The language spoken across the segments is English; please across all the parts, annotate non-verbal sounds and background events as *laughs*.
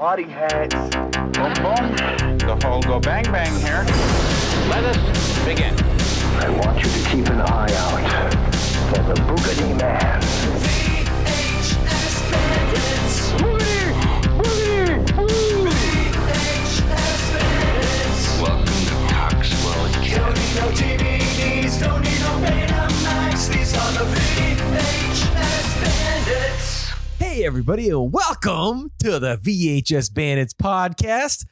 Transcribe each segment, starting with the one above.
party hats. Boom, boom. The whole go bang bang here. Let us begin. I want you to keep an eye out for the Boogity Man. Hey, everybody, and welcome to the VHS Bandits podcast.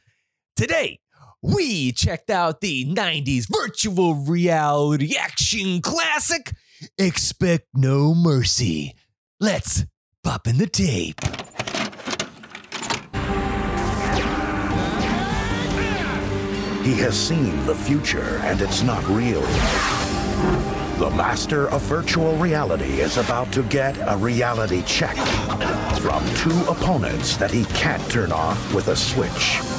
Today, we checked out the 90s virtual reality action classic, Expect No Mercy. Let's pop in the tape. He has seen the future and it's not real. The master of virtual reality is about to get a reality check from two opponents that he can't turn off with a switch.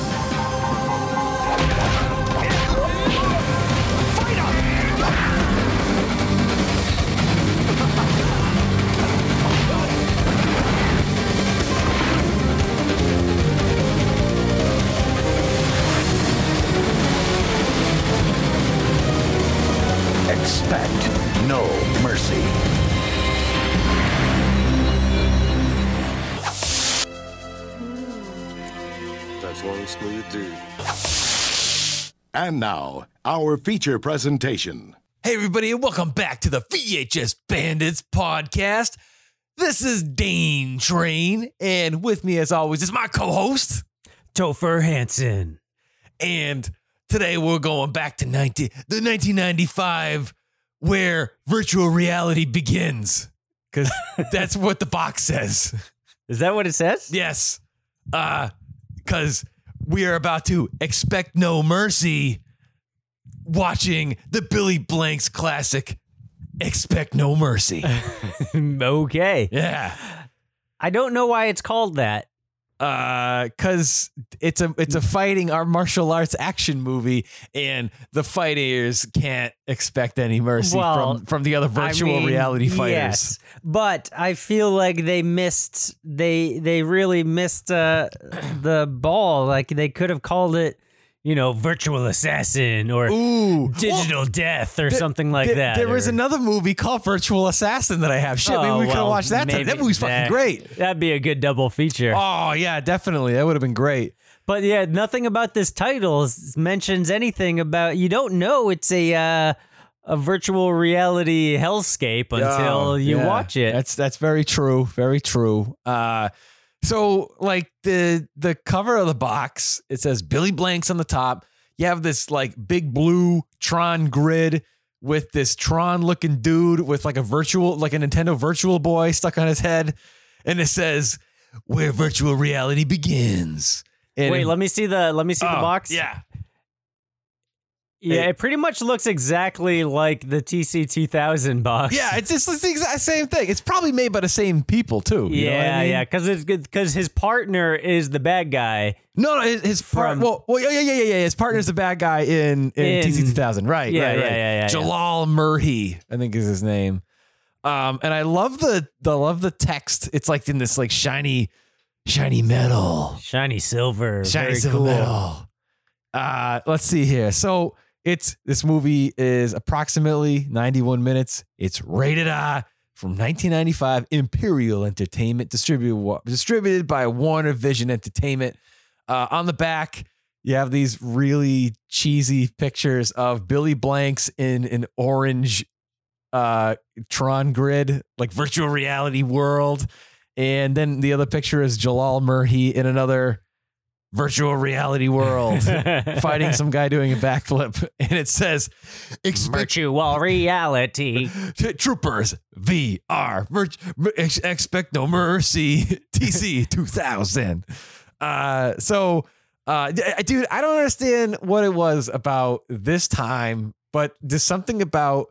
Smooth. And now, our feature presentation. Hey, everybody, and welcome back to the VHS Bandits podcast. This is Dane Train, and with me, as always, is my co host. Topher Hansen. And today we're going back to 19, the 1995 where virtual reality begins. Because *laughs* that's what the box says. Is that what it says? Yes. Uh, because we are about to expect no mercy watching the Billy Blanks classic Expect No Mercy. *laughs* okay. yeah. I don't know why it's called that. Uh because it's a it's a fighting our martial arts action movie and the fighters can't expect any mercy Well, from from the other virtual I mean, reality fighters Yes, but I feel like they missed. They they really missed uh, the ball. Like they could have called it, you know, virtual assassin or ooh digital death or Th- something like There- that. There was or- another movie called Virtual Assassin that I have. Shit, maybe Oh, we could watch well, that. Maybe That movie's fucking great. That'd be a good double feature. Oh yeah, definitely. That would have been great. But yeah, nothing about this title mentions anything about. You don't know it's a uh, a virtual reality hellscape until Oh, you yeah. watch it. That's that's very true. Very true. Uh so like the the cover of the box, it says Billy Blanks on the top. You have this like big blue Tron grid with this Tron looking dude with like a virtual like a Nintendo virtual boy stuck on his head. And it says where virtual reality begins. And Wait, let me see the let me see the Oh, box. Yeah. Yeah, It- pretty much looks exactly like the TC two thousand box. Yeah, it's just it's the exact same thing. It's probably made by the same people too. you know I yeah, mean? yeah, because it's because his partner is the bad guy. No, no, his, his part, From- well, well, yeah, yeah, yeah, yeah. His partner's the bad guy in in, In- TC two thousand, right? Yeah, right, yeah, right. yeah, yeah, yeah. Jalal Merhi, I think is his name. Um, and I love the the love the text. It's like in this like shiny, shiny metal, Shiny silver, shiny very silver cool. metal. Uh, let's see here. So it's this movie is approximately ninety one minutes. It's rated R from 1995 Imperial Entertainment, distributed distributed by Warner Vision Entertainment. Uh, on the back, you have these really cheesy pictures of Billy Blanks in an orange uh, Tron grid, like virtual reality world. And then the other picture is Jalal Merhi in another virtual reality world *laughs* fighting some guy doing a backflip. And it says, expect virtual reality. Troopers VR. Mer- mer- ex- expect no mercy. *laughs* TC 2000. Uh, so, uh, dude, I don't understand what it was about this time, but there's something about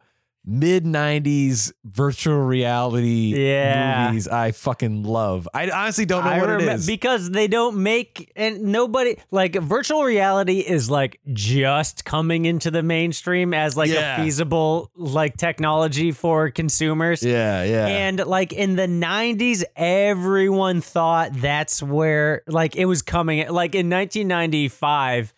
mid 90s virtual reality Yeah. movies I fucking love. I honestly don't know I what it remem- is. because they don't make and nobody like virtual reality is like just coming into the mainstream as like Yeah. a feasible like technology for consumers. yeah, yeah. And like in the 90s, everyone thought that's where like it was coming. Like in 1995,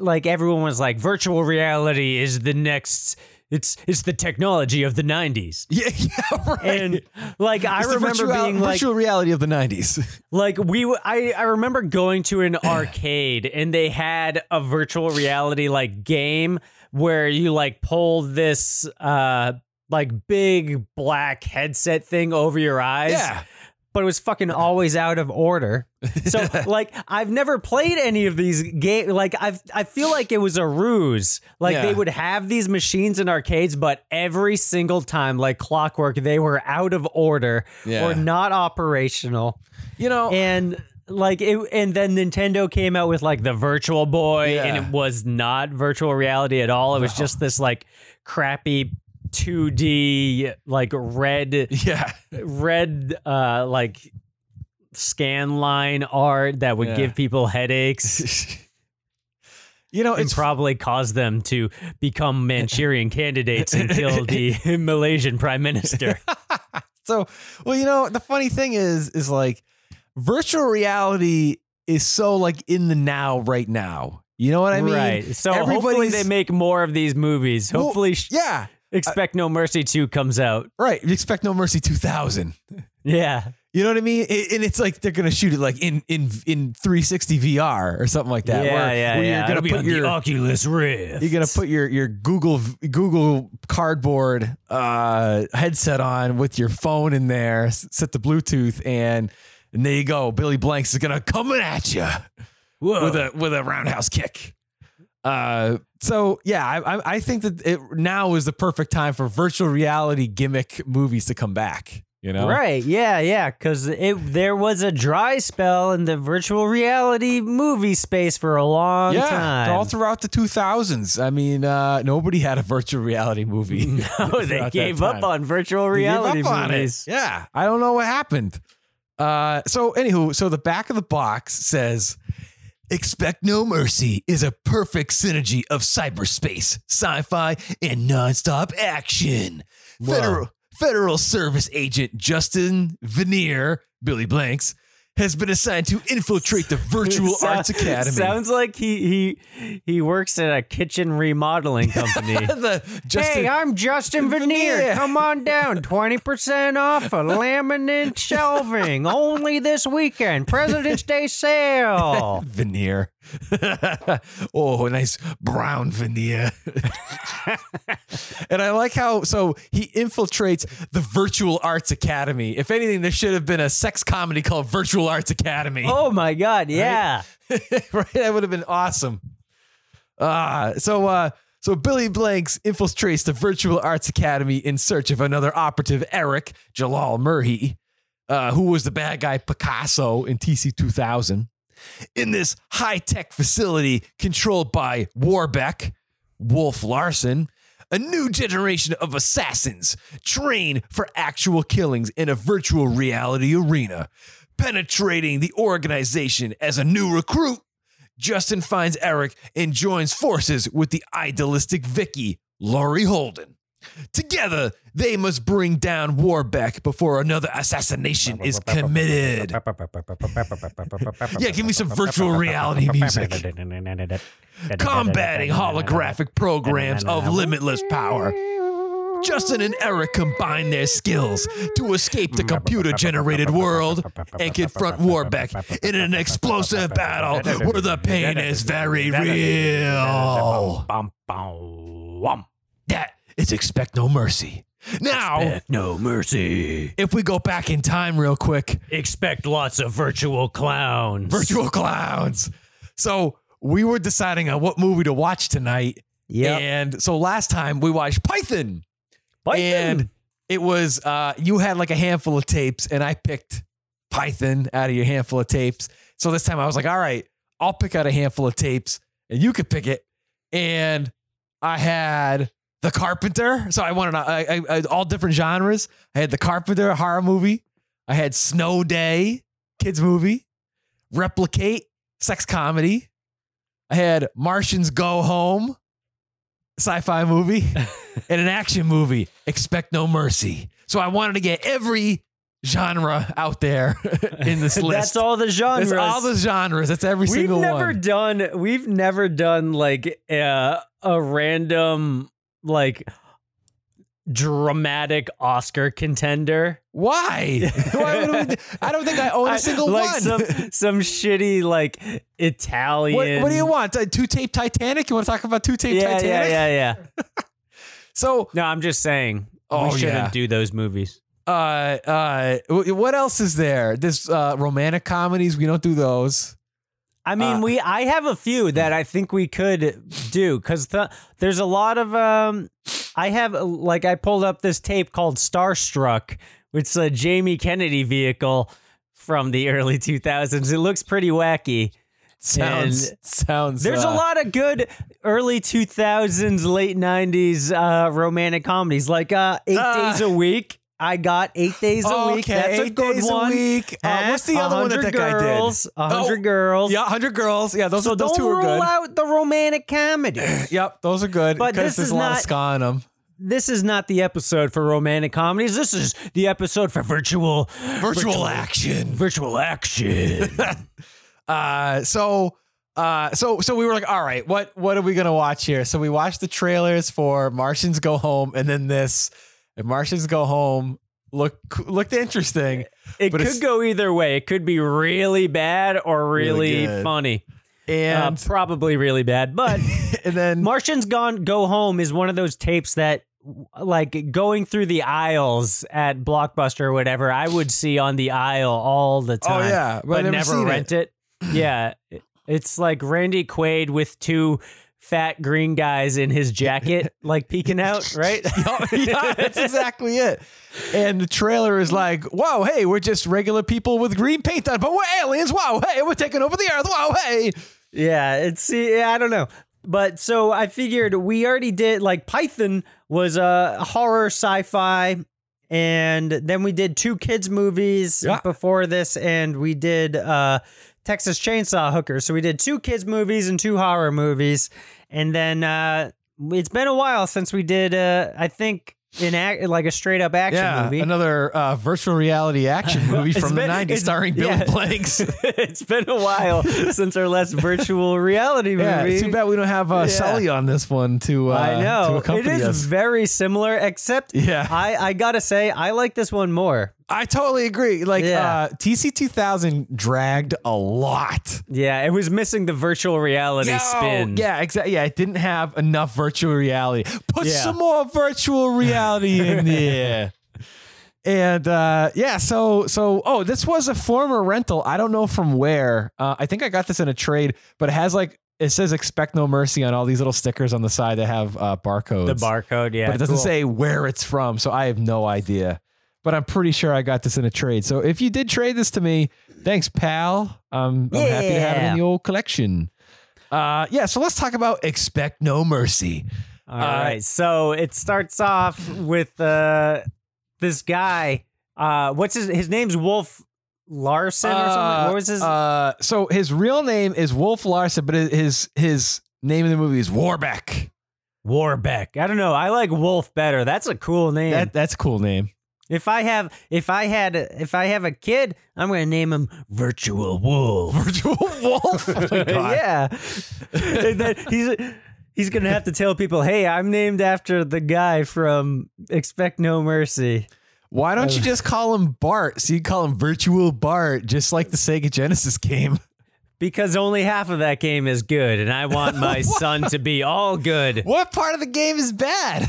like everyone was like, virtual reality is the next. It's it's the technology of the 90s. *laughs* yeah, yeah, right. And like I It's remember virtual, being like virtual reality of the 90s. *laughs* like we I I remember going to an arcade and they had a virtual reality like game where you like pull this uh like big black headset thing over your eyes. yeah. But it was fucking always out of order. So *laughs* like I've never played any of these games. Like I've I feel like it was a ruse. Like Yeah. they would have these machines in arcades, but every single time, like clockwork, they were out of order Yeah. or not operational You know, and like it and then Nintendo came out with like the Virtual Boy Yeah. and it was not virtual reality at all. It was just this like crappy 2D like red *laughs* yeah. red uh like scan line art that would Yeah. give people headaches *laughs* you know, and it's probably caused them to become Manchurian candidates and kill *laughs* the Malaysian prime minister. so well, you know, the funny thing is, is like virtual reality is so like in the now right now. You know what I mean? right. So hopefully they make more of these movies. Hopefully sh- Yeah. Expect No Mercy 2 comes out. Right. Expect no mercy 2000. Yeah. You know what I mean? It- and it's like they're gonna shoot it like in in in 360 VR or something like that. yeah, where, yeah, where yeah. You're gonna It'll put your Oculus Rift. you're gonna put your your Google Google Cardboard uh, headset on with your phone in there, set the Bluetooth, and and there you go. Billy Blanks is gonna come at you Whoa. with a with a roundhouse kick. Uh, so yeah, I I, I think that it now is the perfect time for virtual reality gimmick movies to come back. You know, Right, yeah, yeah, because it there was a dry spell in the virtual reality movie space for a long Yeah, time. all throughout the 2000s. I mean, uh, nobody had a virtual reality movie. *laughs* no, *laughs* they gave up on virtual reality up on it. movies. Yeah, I don't know what happened. Uh, so anywho, so the back of the box says, "Expect No Mercy is a perfect synergy of cyberspace, sci-fi, and nonstop action." Federal Federal Service Agent Justin Veneer, Billy Blanks, has been assigned to infiltrate the Virtual *laughs* So- Arts Academy. Sounds like he he he works at a kitchen remodeling company. *laughs* the Justin, hey, I'm Justin Veneer. Veneer. Come on down. 20% off of laminate shelving. Only this weekend. President's Day sale. *laughs* veneer. *laughs* oh, a nice brown veneer. *laughs* and I like how so he infiltrates the Virtual Arts Academy. If anything, there should have been a sex comedy called Virtual Arts Academy. Oh my God. Yeah. *laughs* right? That would have been awesome. Ah, so uh so Billy Blanks infiltrates the Virtual Arts Academy in search of another operative, Eric Jalal Merhi, uh, who was the bad guy Picasso in TC 2000. In this high tech facility controlled by Warbeck, Wolf Larson, a new generation of assassins train for actual killings in a virtual reality arena. Penetrating the organization as a new recruit, Justin finds Eric and joins forces with the idealistic Vicky, Laurie Holden. Together, they must bring down Warbeck before another assassination is committed. Yeah, give me some virtual reality music. Combating holographic programs of limitless power. Justin and Eric combine their skills to escape the computer generated world and confront Warbeck in an explosive battle where the pain is very real. Bum, bum, wum. That is Expect No Mercy. Now, Expect no mercy. if we go back in time real quick, Expect lots of virtual clowns. virtual clowns. So we were deciding on what movie to watch tonight. Yeah. And so last time we watched Python. Python. And it was uh you had like a handful of tapes and I picked Python out of your handful of tapes. So this time I was like, all right, I'll pick out a handful of tapes and you could pick it. And I had The Carpenter. So I wanted I, I, I, all different genres. I had The Carpenter, a horror movie. I had Snow Day, kids movie. Replicate, sex comedy. I had Martians Go Home, sci-fi movie, *laughs* and an action movie. Expect No Mercy. So I wanted to get every genre out there *laughs* in this *laughs* list. That's all the genres. That's all the genres. That's every we've single never done. We've never done like a, a random like dramatic Oscar contender. Why? *laughs* Why would we, I don't think I own a single like one. Some some shitty like Italian. what, what do you want? A two tape Titanic? You want to talk about two tape Yeah, Titanic? yeah, yeah, yeah. *laughs* So, No, I'm just saying. Oh, we shouldn't yeah. do those movies. uh, uh, what else is there? This uh, romantic comedies. We don't do those. I mean, Uh, we I have a few that I think we could do because the, there's a lot of um. I have like I pulled up this tape called Starstruck, which is a Jamie Kennedy vehicle from the early 2000s. It looks pretty wacky. Sounds And sounds. There's uh, a lot of good early 2000s, late 90s uh, romantic comedies, like uh, Eight Ah. Days a Week. I got Eight Days a Week. Okay, That's a Eight good Days a. Week. Uh, what's the other one that 100 that guy did? girls, A hundred Oh, girls. Yeah, hundred girls. Yeah, those So are those don't two are rule good. out the romantic comedy. *laughs* Yep, those are good. But this is a lot not- of ska in them. this is not the episode for romantic comedies. This is the episode for virtual Virtual action. virtual action. *laughs* Uh, so, uh, so, so we were like, all right, what, what are we gonna watch here? So we watched the trailers for Martians Go Home, and then this. And Martians Go Home look looked interesting. It could go either way. It could be really bad or Really really, funny. Uh, And probably really bad. But *laughs* and then Martians Gone Go Home is one of those tapes that like going through the aisles at Blockbuster or whatever, I would see on the aisle all the time. Oh, time. yeah, but but never never seen it. rent it. Yeah. It's like Randy Quaid with two fat green guys in his jacket, *laughs* like peeking out, right? *laughs* yeah, that's exactly it. And the trailer is like, "Whoa, hey, we're just regular people with green paint on, but we're aliens. Wow, hey, we're taking over the Earth. Wow, hey." Yeah, it's yeah, I don't know. But so I figured we already did like Python was a horror sci-fi and then we did two kids movies Yeah. before this and we did uh Texas Chainsaw Hooker. So we did two kids movies and two horror movies and then uh it's been a while since we did uh I think an act like a straight up action Yeah, movie. another uh, virtual reality action *laughs* movie from been- the '90s, starring Billy yeah. Blanks. *laughs* it's been a while since our last virtual reality movie. yeah, it's too bad we don't have uh, Yeah. Sully on this one to uh, I know it accompany is us. very similar, except Yeah. I I gotta say I like this one more. I totally agree. Like Yeah. uh, TC 2000 dragged a lot. Yeah, it was missing the virtual reality Yo, spin. Yeah, exactly. Yeah, it didn't have enough virtual reality. Put Yeah. some more virtual reality in *laughs* there. And uh, yeah, so so oh, this was a former rental. I don't know from where. Uh, I think I got this in a trade, but it has like it says "Expect No Mercy" on all these little stickers on the side that have uh, barcodes. the barcode. Yeah, but it doesn't cool. say where it's from, so I have no idea. But I'm pretty sure I got this in a trade. So if you did trade this to me, thanks, pal. Um, I'm happy to have it in the old collection. Uh, yeah. So let's talk about "Expect No Mercy." All right, so it starts off with uh this guy. Uh, what's his his name's Wolf Larson or something? Uh, What was his? Uh, so his real name is Wolf Larson, but his his name in the movie is Warbeck. Warbeck. I don't know. I like Wolf better. That's a cool name. That that's a cool name. If I have if I had if I have a kid, I'm gonna name him Virtual Wolf. Virtual *laughs* Wolf. *laughs* Oh yeah. he's he's gonna have to tell people, "Hey, I'm named after the guy from Expect No Mercy." Why don't you just call him Bart? So you call him Virtual Bart, just like the Sega Genesis game. Because only half of that game is good, and I want my *laughs* son to be all good. What part of the game is bad?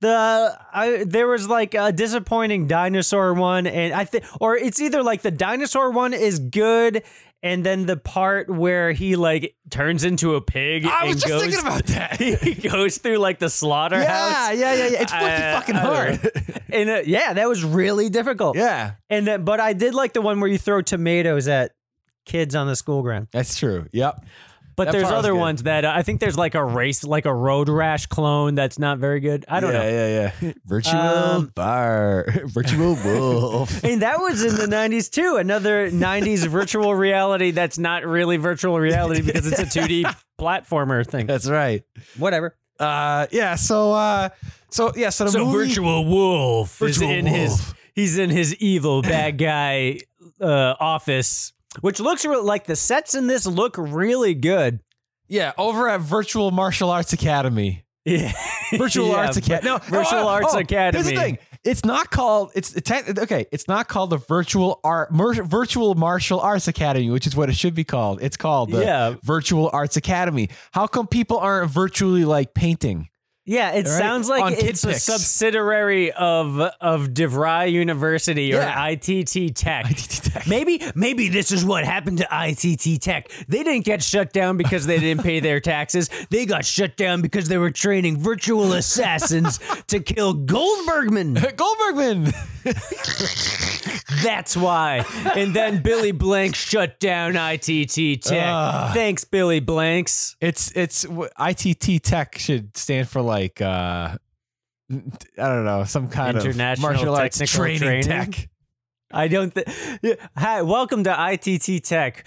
The I, there was like a disappointing dinosaur one, and I think, or it's either like the dinosaur one is good, and then the part where he like turns into a pig. I was just goes, thinking about that. *laughs* he goes through like the slaughterhouse. Yeah, yeah, yeah, yeah. It's fucking Uh, fucking hard. and uh, yeah, that was really difficult. yeah, And then, but I did like the one where you throw tomatoes at kids on the school ground. that's true. Yep. But That there's part was other good. ones that uh, I think there's like a race, like a road rash clone that's not very good. I don't yeah, know. Yeah, yeah, yeah. *laughs* Virtual Um, bar, *laughs* virtual wolf. *laughs* And that was in the 90s too. Another 90s virtual reality that's not really virtual reality because it's a 2D platformer thing. That's right. Whatever. Uh, yeah. So, uh, so yeah. So the So movie, virtual wolf Virtual is in his Wolf. he's in his evil bad guy uh, office, which looks like the sets in this look really good. yeah, over at Virtual Martial Arts Academy. *laughs* Yeah. Virtual Yeah, Arts Academy. No, Virtual oh, oh, Arts oh, Academy. Here's the thing. It's not called. It's okay. It's not called the Virtual Art Mer, Virtual Martial Arts Academy, which is what it should be called. It's called the Yeah. Virtual Arts Academy. How come people aren't virtually like painting? Yeah, it Right? sounds like Kid it's a subsidiary of of DeVry University or Yeah. ITT Tech. ITT Tech. Maybe maybe this is what happened to ITT Tech. They didn't get shut down because they didn't pay their taxes. They got shut down because they were training virtual assassins to kill Goldbergman. *laughs* Goldbergman. That's why. And then Billy Blank shut down ITT Tech. Ugh. Thanks, Billy Blanks. It's it's ITT Tech should stand for like uh I don't know some kind of martial arts training, Training? tech. I don't think. Hi, welcome to ITT Tech.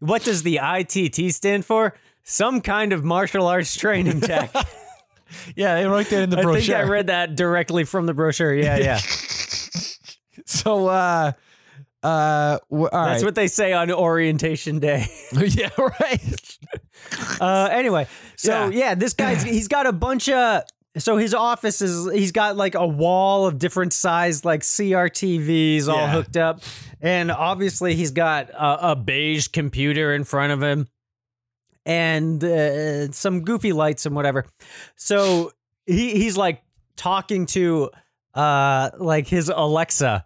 What does the ITT stand for? Some kind of martial arts training tech. *laughs* Yeah, they wrote that in the I brochure. think I read that directly from the brochure. Yeah, yeah. *laughs* So uh uh w- That's right. what they say on orientation day. *laughs* yeah, right. *laughs* Uh, anyway, so Yeah. yeah. this guy's *clears throat* he's got a bunch of. So his office is he's got like a wall of different size like CRTVs all Yeah. hooked up, and obviously he's got a, a beige computer in front of him, and uh, some goofy lights and whatever. So he he's like talking to uh like his Alexa,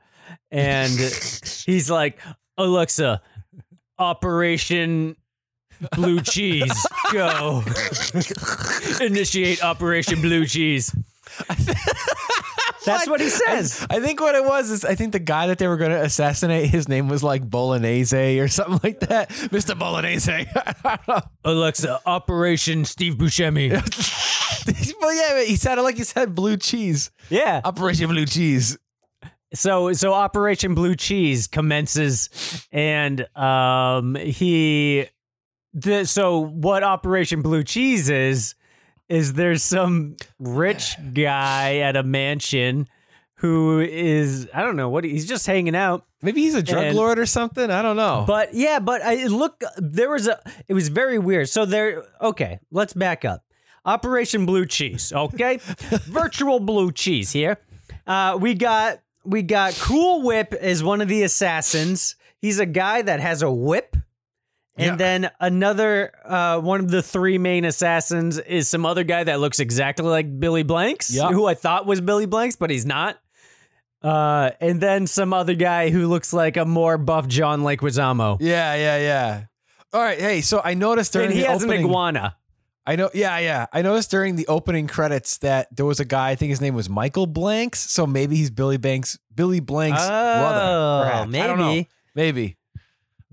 and *laughs* he's like Alexa, Operation Blue Cheese, go. Initiate Operation Blue Cheese. That's what he says. I think what it was is I think the guy that they were going to assassinate, his name was like Bolognese or something like that. Mr. Bolognese. I. *laughs* Alexa, Operation Steve Buscemi. *laughs* well, yeah, he sounded like he said blue cheese. Yeah. Operation Blue Cheese. So so Operation Blue Cheese commences and um he the so what Operation Blue Cheese is is there's some rich guy at a mansion who is I don't know what he's just hanging out Maybe he's a drug And- lord or something. I don't know. But yeah, but I look there was a it was very weird. So there okay, let's back up. Operation Blue Cheese, okay? *laughs* Virtual Blue Cheese here. Uh we got we got Cool Whip as one of the assassins. He's a guy that has a whip. And Yeah. then another uh, one of the three main assassins is some other guy that looks exactly like Billy Blanks, Yeah. who I thought was Billy Blanks, but he's not. Uh, and then some other guy who looks like a more buff John Leguizamo. yeah, yeah, yeah. All right. Hey, so I noticed during And he the has opening, an iguana. I know. Yeah, yeah. I noticed during the opening credits that there was a guy. I think his name was Michael Blanks. So maybe he's Billy Banks, Billy Blanks' brother. Oh, Perhaps. I don't know. maybe. Maybe.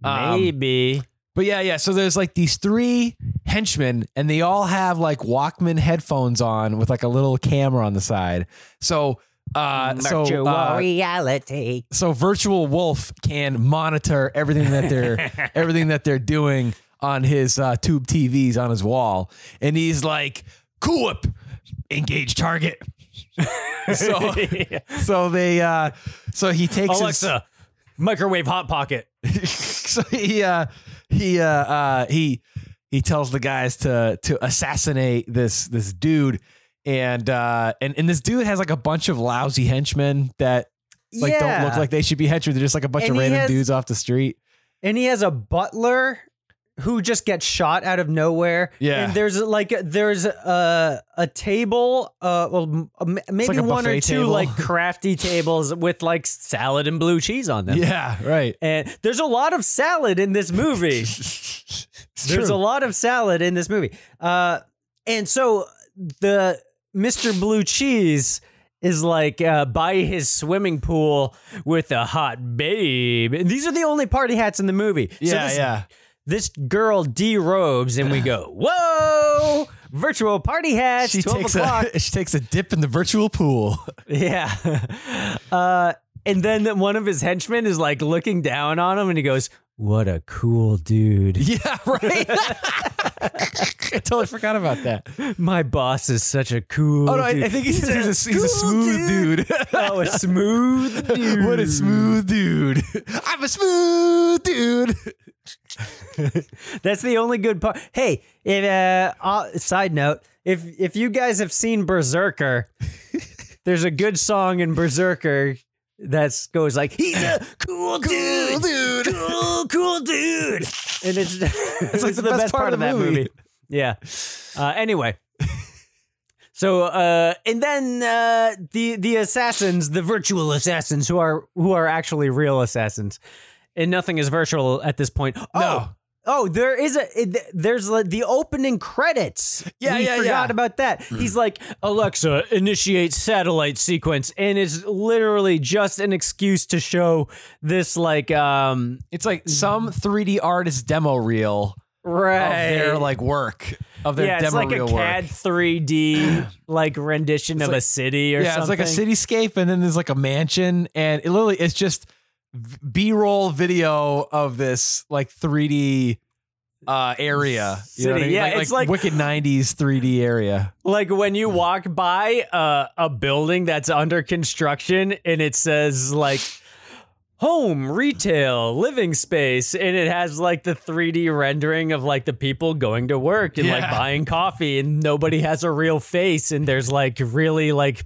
Um, Maybe. But yeah, yeah. So there's like these three henchmen, and they all have like Walkman headphones on with like a little camera on the side. So, uh, so Virtual uh, reality. so virtual wolf can monitor everything that they're *laughs* everything that they're doing on his uh, tube TVs on his wall, and he's like, "Cool whip, engage target." *laughs* so, *laughs* so they, uh, so he takes his- Alexa, microwave hot pocket. so he uh he uh uh he he tells the guys to to assassinate this this dude. And uh and and this dude has like a bunch of lousy henchmen that like don't look like they should be henchmen. They're just like a bunch And of random has- dudes off the street. And he has a butler who just gets shot out of nowhere. Yeah. and there's like there's a a table, uh, well, maybe like one or two table. like *laughs* crafty tables with like salad and blue cheese on them. yeah right and there's a lot of salad in this movie. *laughs* There's true. a lot of salad in this movie. Uh, and so the Mr. Blue Cheese is like uh, by his swimming pool with a hot babe. And these are the only party hats in the movie. So yeah this, yeah this girl derobes and we go, *sighs* whoa, virtual party hats, She 12 takes o'clock. a *laughs* she takes a dip in the virtual pool. *laughs* Yeah. Uh, and then one of his henchmen is like looking down on him and he goes, What a cool dude. yeah, right. *laughs* *laughs* I totally forgot about that. My boss is such a cool Oh no, I, dude. I think he's, he's, a, he's a smooth dude. *laughs* oh, a smooth dude. *laughs* what a smooth dude. I'm a smooth dude. That's the only good part. Hey, if, uh, uh, side note, if if you guys have seen Berserker, there's a good song in Berserker that goes like, "He's a cool dude, cool dude. cool, cool dude," and it's *laughs* it's like the best part of that movie. Yeah. Uh, anyway. *laughs* So uh, and then uh, the the assassins, the virtual assassins, who are who are actually real assassins, and nothing is virtual at this point. No. oh, there is a it, there's like the opening credits. Yeah, we yeah, forgot yeah. About that. He's like Alexa, initiate satellite sequence, and it's literally just an excuse to show this like um It's like some 3D artist demo reel right of their like work of their demo reel. yeah, it's demo like a CAD work. 3D *clears throat* like rendition of a city or yeah, something. it's like a cityscape, and then there's like a mansion, and it literally it's just B-roll video of this like 3D uh area. You know what I mean? yeah, like, it's like- wicked 90s 3D area. Like when you walk by uh, a building that's under construction and it says like home, retail, living space, and it has like the 3D rendering of like the people going to work and like Yeah. buying coffee and nobody has a real face and there's like really like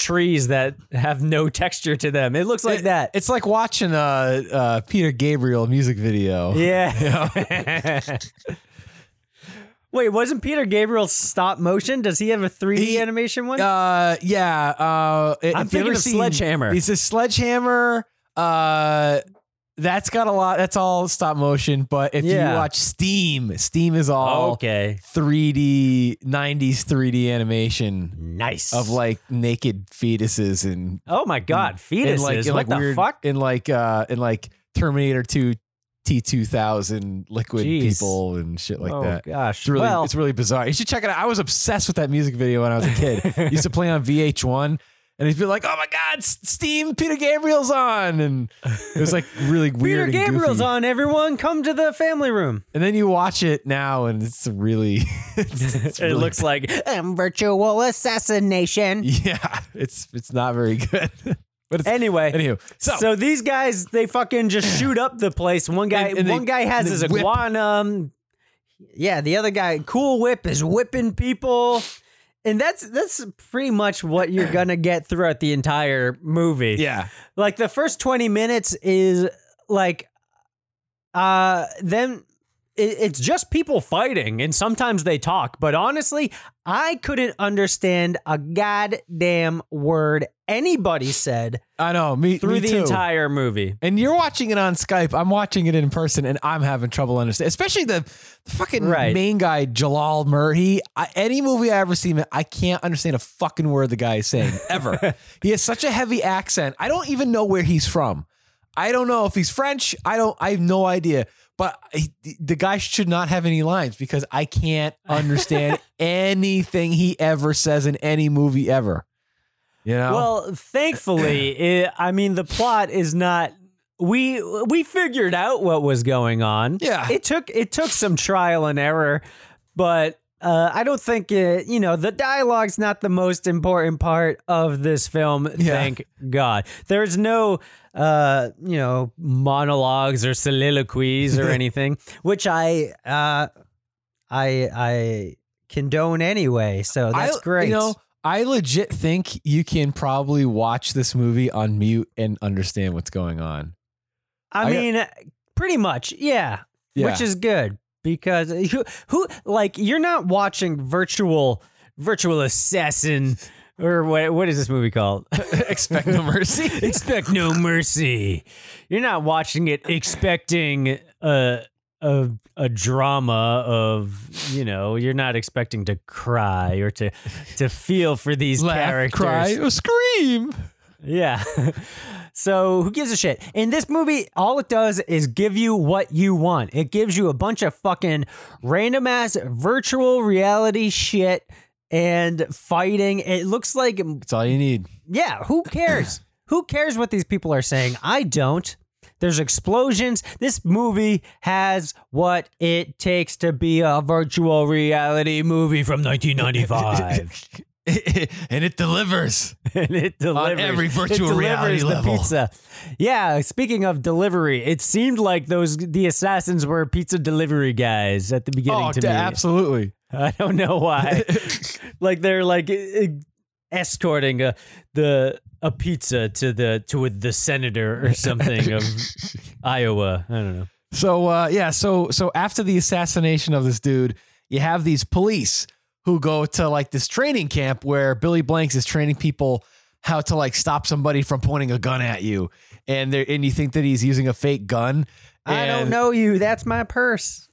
trees that have no *laughs* texture to them. It looks like It- that. It's like watching a uh, Peter Gabriel music video. Yeah. *laughs* *laughs* Wait, wasn't Peter Gabriel stop motion? Does he have a 3D He- animation one? Uh, yeah. Uh, I'm thinking of seen- Sledgehammer. It's a sledgehammer. Uh, that's got a lot. That's all stop motion. But if Yeah. you watch Steam, Steam is all okay. 3D 90s 3D animation Nice. of like naked fetuses and oh my god, fetuses. and like in what like the weird fuck? in like uh like Terminator 2 T2000 liquid Jeez. people and shit like oh that. gosh. It's really, well, it's really bizarre. You should check it out. I was obsessed with that music video when I was a kid. *laughs* Used to play on VH1, and he'd be like, "Oh my God, Steam Peter Gabriel's on," and it was like really *laughs* Peter weird. and Gabriel's goofy. on. Everyone, come to the family room. and then you watch it now, and it's really, *laughs* it's, it's *laughs* it really- looks like um, virtual assassination. yeah, it's it's not very good. but it's, Anyway, anywho, so, so, these guys they fucking just *clears throat* shoot up the place. One guy, And- and they- one guy has his they whip. iguana. Yeah, the other guy, Cool Whip, is whipping people, and that's that's pretty much what you're *clears throat* gonna get throughout the entire movie. yeah, like the first 20 minutes is like uh them it, it's just people fighting and sometimes they talk but honestly i couldn't understand a goddamn word anybody said I know. Me through me the too. entire movie And you're watching it on Skype. I'm watching it in person, and I'm having trouble understanding. Especially the, the fucking Right. main guy, Jalal Merhi. I, any movie I ever see him, I can't understand a fucking word the guy is saying *laughs* ever. he has such a heavy accent. I don't even know where he's from. I don't know if he's French. I don't. I have no idea. But he, the guy should not have any lines because I can't understand *laughs* anything he ever says in any movie ever. You know. well thankfully *clears throat* it, i mean the plot is not we we figured out what was going on Yeah. it took it took some trial and error but uh, I don't think it, you know the dialogue's not the most important part of this film. Yeah. Thank God. There's no uh, you know monologues or soliloquies or *laughs* anything, which I uh, I I condone anyway. So that's I, great. You know, I legit think you can probably watch this movie on mute and understand what's going on. I, I got- mean, pretty much, yeah, Yeah. which is good because *laughs* who, who like you're not watching virtual virtual assassin or what what is this movie called? *laughs* Expect no mercy. *laughs* Expect no mercy. You're not watching it expecting a a a drama of you know you're not expecting to cry or to to feel for these Laugh, characters. cry, or scream. Yeah. *laughs* So who gives a shit? In this movie, all it does is give you what you want. It gives you a bunch of fucking random ass virtual reality shit and fighting. It looks like That's all you need. yeah, who cares? *clears throat* who cares what these people are saying? I don't. There's explosions. This movie has what it takes to be a virtual reality movie from 1995. *laughs* and it delivers. *laughs* and it delivers on every it virtual delivers reality the level. Pizza. Yeah, speaking of delivery, it seemed like those the assassins were pizza delivery guys at the beginning Oh, to d- me. absolutely. *laughs* I don't know why. like they're like escorting a the a pizza to the to the senator or *laughs* something of Iowa. I don't know. So uh, yeah, so so after the assassination of this dude, you have these police who go to like this training camp where Billy Blanks is training people how to like stop somebody from pointing a gun at you, and they and you think that he's using a fake gun. I don't know you. That's my purse.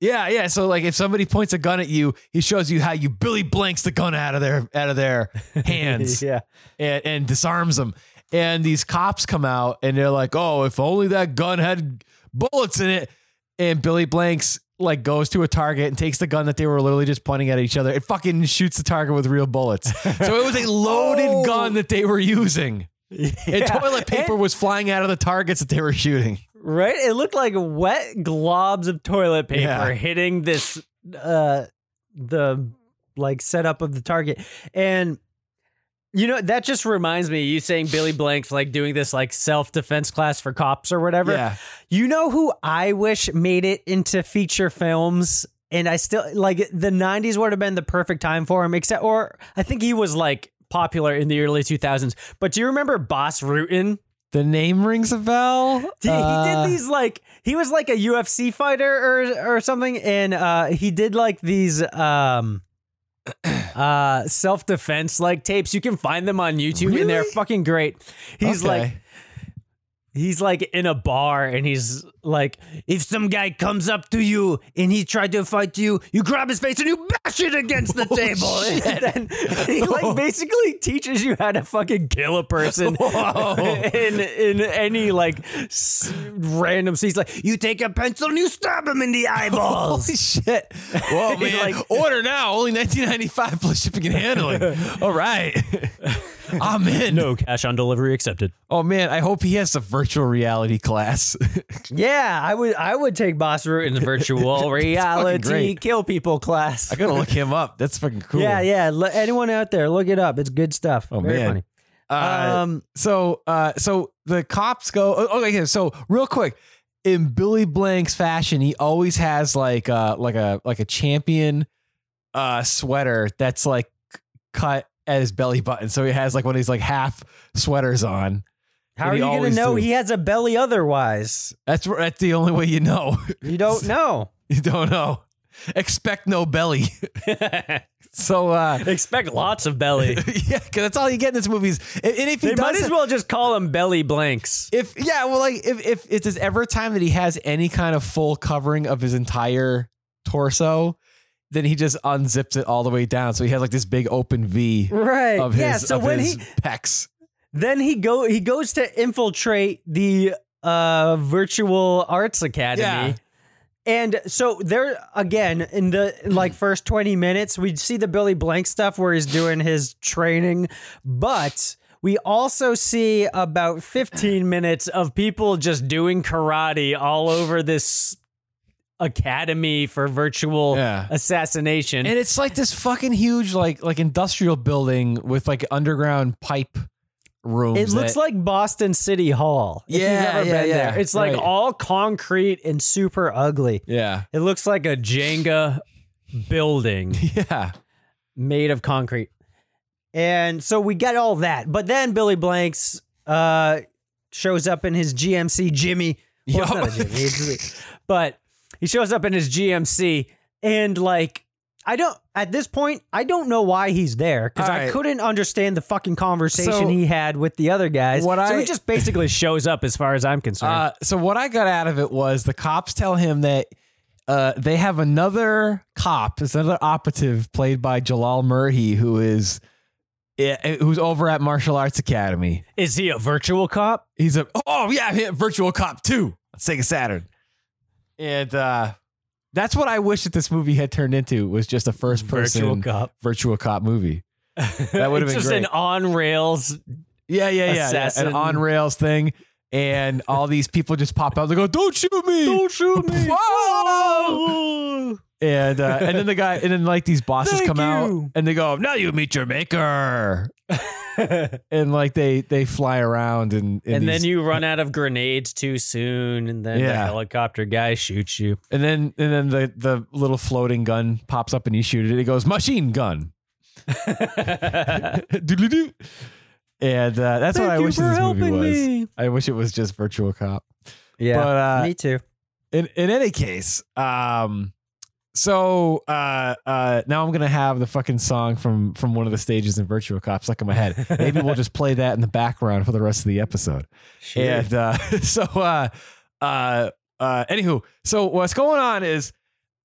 Yeah, yeah. So like, if somebody points a gun at you, he shows you how you Billy Blanks the gun out of their out of their *laughs* hands. yeah. and, and disarms them. And these cops come out and they're like, "Oh, if only that gun had bullets in it." And Billy Blanks like goes to a target and takes the gun that they were literally just pointing at each other. It fucking shoots the target with real bullets. so it was a loaded *laughs* Oh. gun that they were using. *laughs* And Yeah. toilet paper And- was flying out of the targets that they were shooting. Right? It looked like wet globs of toilet paper Yeah. hitting this uh the like setup of the target. And you know, that just reminds me, you saying Billy Blanks like doing this like self-defense class for cops or whatever. Yeah. You know who I wish made it into feature films? And I still like the 90s would have been the perfect time for him, except or I think he was like popular in the early 2000s. But do you remember Bas Rutten? The name rings a bell. He, Uh, he did these like he was like a UFC fighter or or something, and uh, he did like these um *clears throat* uh self defense like tapes. You can find them on YouTube, and they're fucking great. He's okay. like he's like in a bar, and he's like, if some guy comes up to you and he tried to fight you, you grab his face and you bash it against the *laughs* oh, table, *laughs* and he like *laughs* basically teaches you how to fucking kill a person in in any like s- random scenes. Like you take a pencil and you stab him in the eyeballs. Holy shit. Whoa, man. like- Order now. Only 1995 plus shipping and handling. All right. *laughs* I'm in. no cash on delivery accepted. Oh, man. I hope he has a virtual reality class. *laughs* Yeah, I would I would take Bas Rutten the virtual *laughs* reality great. kill people class. I got to look him up. That's fucking cool. Yeah, yeah. L- anyone out there, look it up. It's good stuff. Oh, Very man. funny. Uh, Um, so, uh, so the cops go. oh, Okay, so real quick, in Billy Blank's fashion, he always has like uh like a like a champion uh sweater that's like cut at his belly button. So he has like one of these like half sweaters on. How are you going to know do. he has a belly otherwise? That's that's the only way you know. You don't *laughs* know. you don't know. Expect no belly. *laughs* so uh Expect lots of belly. *laughs* yeah, because that's all you get in this movie. Is, and if he they might as well just call him belly blanks. if yeah, well, like if if there's ever time that he has any kind of full covering of his entire torso, then he just unzips it all the way down. So he has like this big open V Right. of his, yeah, so of when his he pecs. then he go he goes to infiltrate the uh virtual arts academy. Yeah. And so there again in the like *clears throat* first 20 minutes we'd see the Billy Blank stuff where he's doing his training, but we also see about 15 minutes of people just doing karate all over this academy for virtual Yeah. assassination. And it's like this fucking huge like like industrial building with like underground pipe rooms. It looks that- like Boston City Hall. If Yeah, you've ever yeah, been yeah, there. It's like right. all concrete and super ugly. yeah, It looks like a Jenga building *laughs* yeah. made of concrete. And so we get all that. But then Billy Blanks uh, shows up in his GMC Jimmy. Well, a Jimmy, *laughs* but he shows up in his GMC and like I don't at this point I don't know why he's there because I couldn't understand the fucking conversation So, he had with the other guys. what so I- he just basically *laughs* shows up as far as I'm concerned. Uh, so what I got out of it was the cops tell him that uh, they have another cop, it's another operative played by Jalal Merhi, who is yeah, who's over at Martial Arts Academy. Is he a virtual cop? He's a oh yeah, he- Virtual Cop 2 on Sega Saturn. And uh that's what I wish that this movie had turned into was just a first person Virtual cop. virtual cop movie. *laughs* That would've been just great. an on rails. Yeah, yeah, yeah. Assassin. An on rails thing. And all these people just pop out. They go, "Don't shoot me! Don't shoot me! *laughs* Whoa! And uh, and then the guy and then like these bosses Thank come out and they go, "Now you meet your maker." *laughs* and like they they fly around and and, and these- then you run *laughs* out of grenades too soon, and then the Yeah. helicopter guy shoots you. and then and then the the little floating gun pops up and you shoot it. It goes machine gun. *laughs* Doodle-doo. and uh, that's what I wish this movie was. me. I wish it was just Virtual Cop. Yeah, But, uh, me too. in in any case, um, so uh, uh, now I'm gonna have the fucking song from from one of the stages in Virtual Cop stuck in my head. *laughs* Maybe we'll just play that in the background for the rest of the episode. Sure. And uh, *laughs* so, uh, uh, uh, anywho, so what's going on is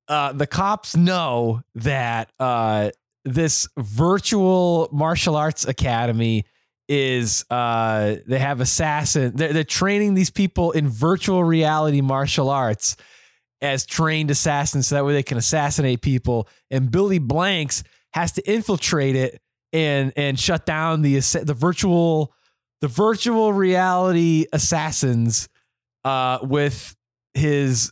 uh, the cops know that uh, this virtual martial arts academy is uh, they have assassin. They're, they're training these people in virtual reality martial arts as trained assassins, so that way they can assassinate people. And Billy Blanks has to infiltrate it and and shut down the the virtual the virtual reality assassins uh, with his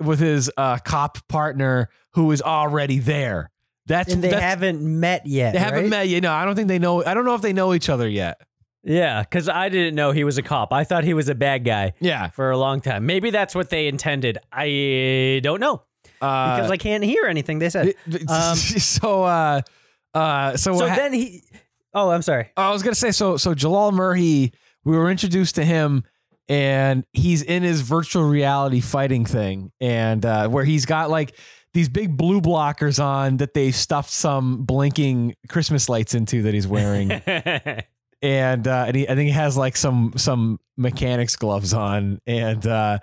with his uh, cop partner who is already there. That's and they that's, haven't met yet. they haven't met yet. No, I don't think they know. I don't know if they know each other yet. Yeah, because I didn't know he was a cop. I thought he was a bad guy Yeah, for a long time. Maybe that's what they intended. I don't know uh, because I can't hear anything they said. *laughs* Um, so uh, uh, so, so ha- then he. Oh, I'm sorry. I was gonna say so. So Jalal Merhi, we were introduced to him, and he's in his virtual reality fighting thing, and uh, where he's got like these big blue blockers on that they stuffed some blinking Christmas lights into that he's wearing, *laughs* and uh, and he, I think he has like some some mechanics gloves on, and uh,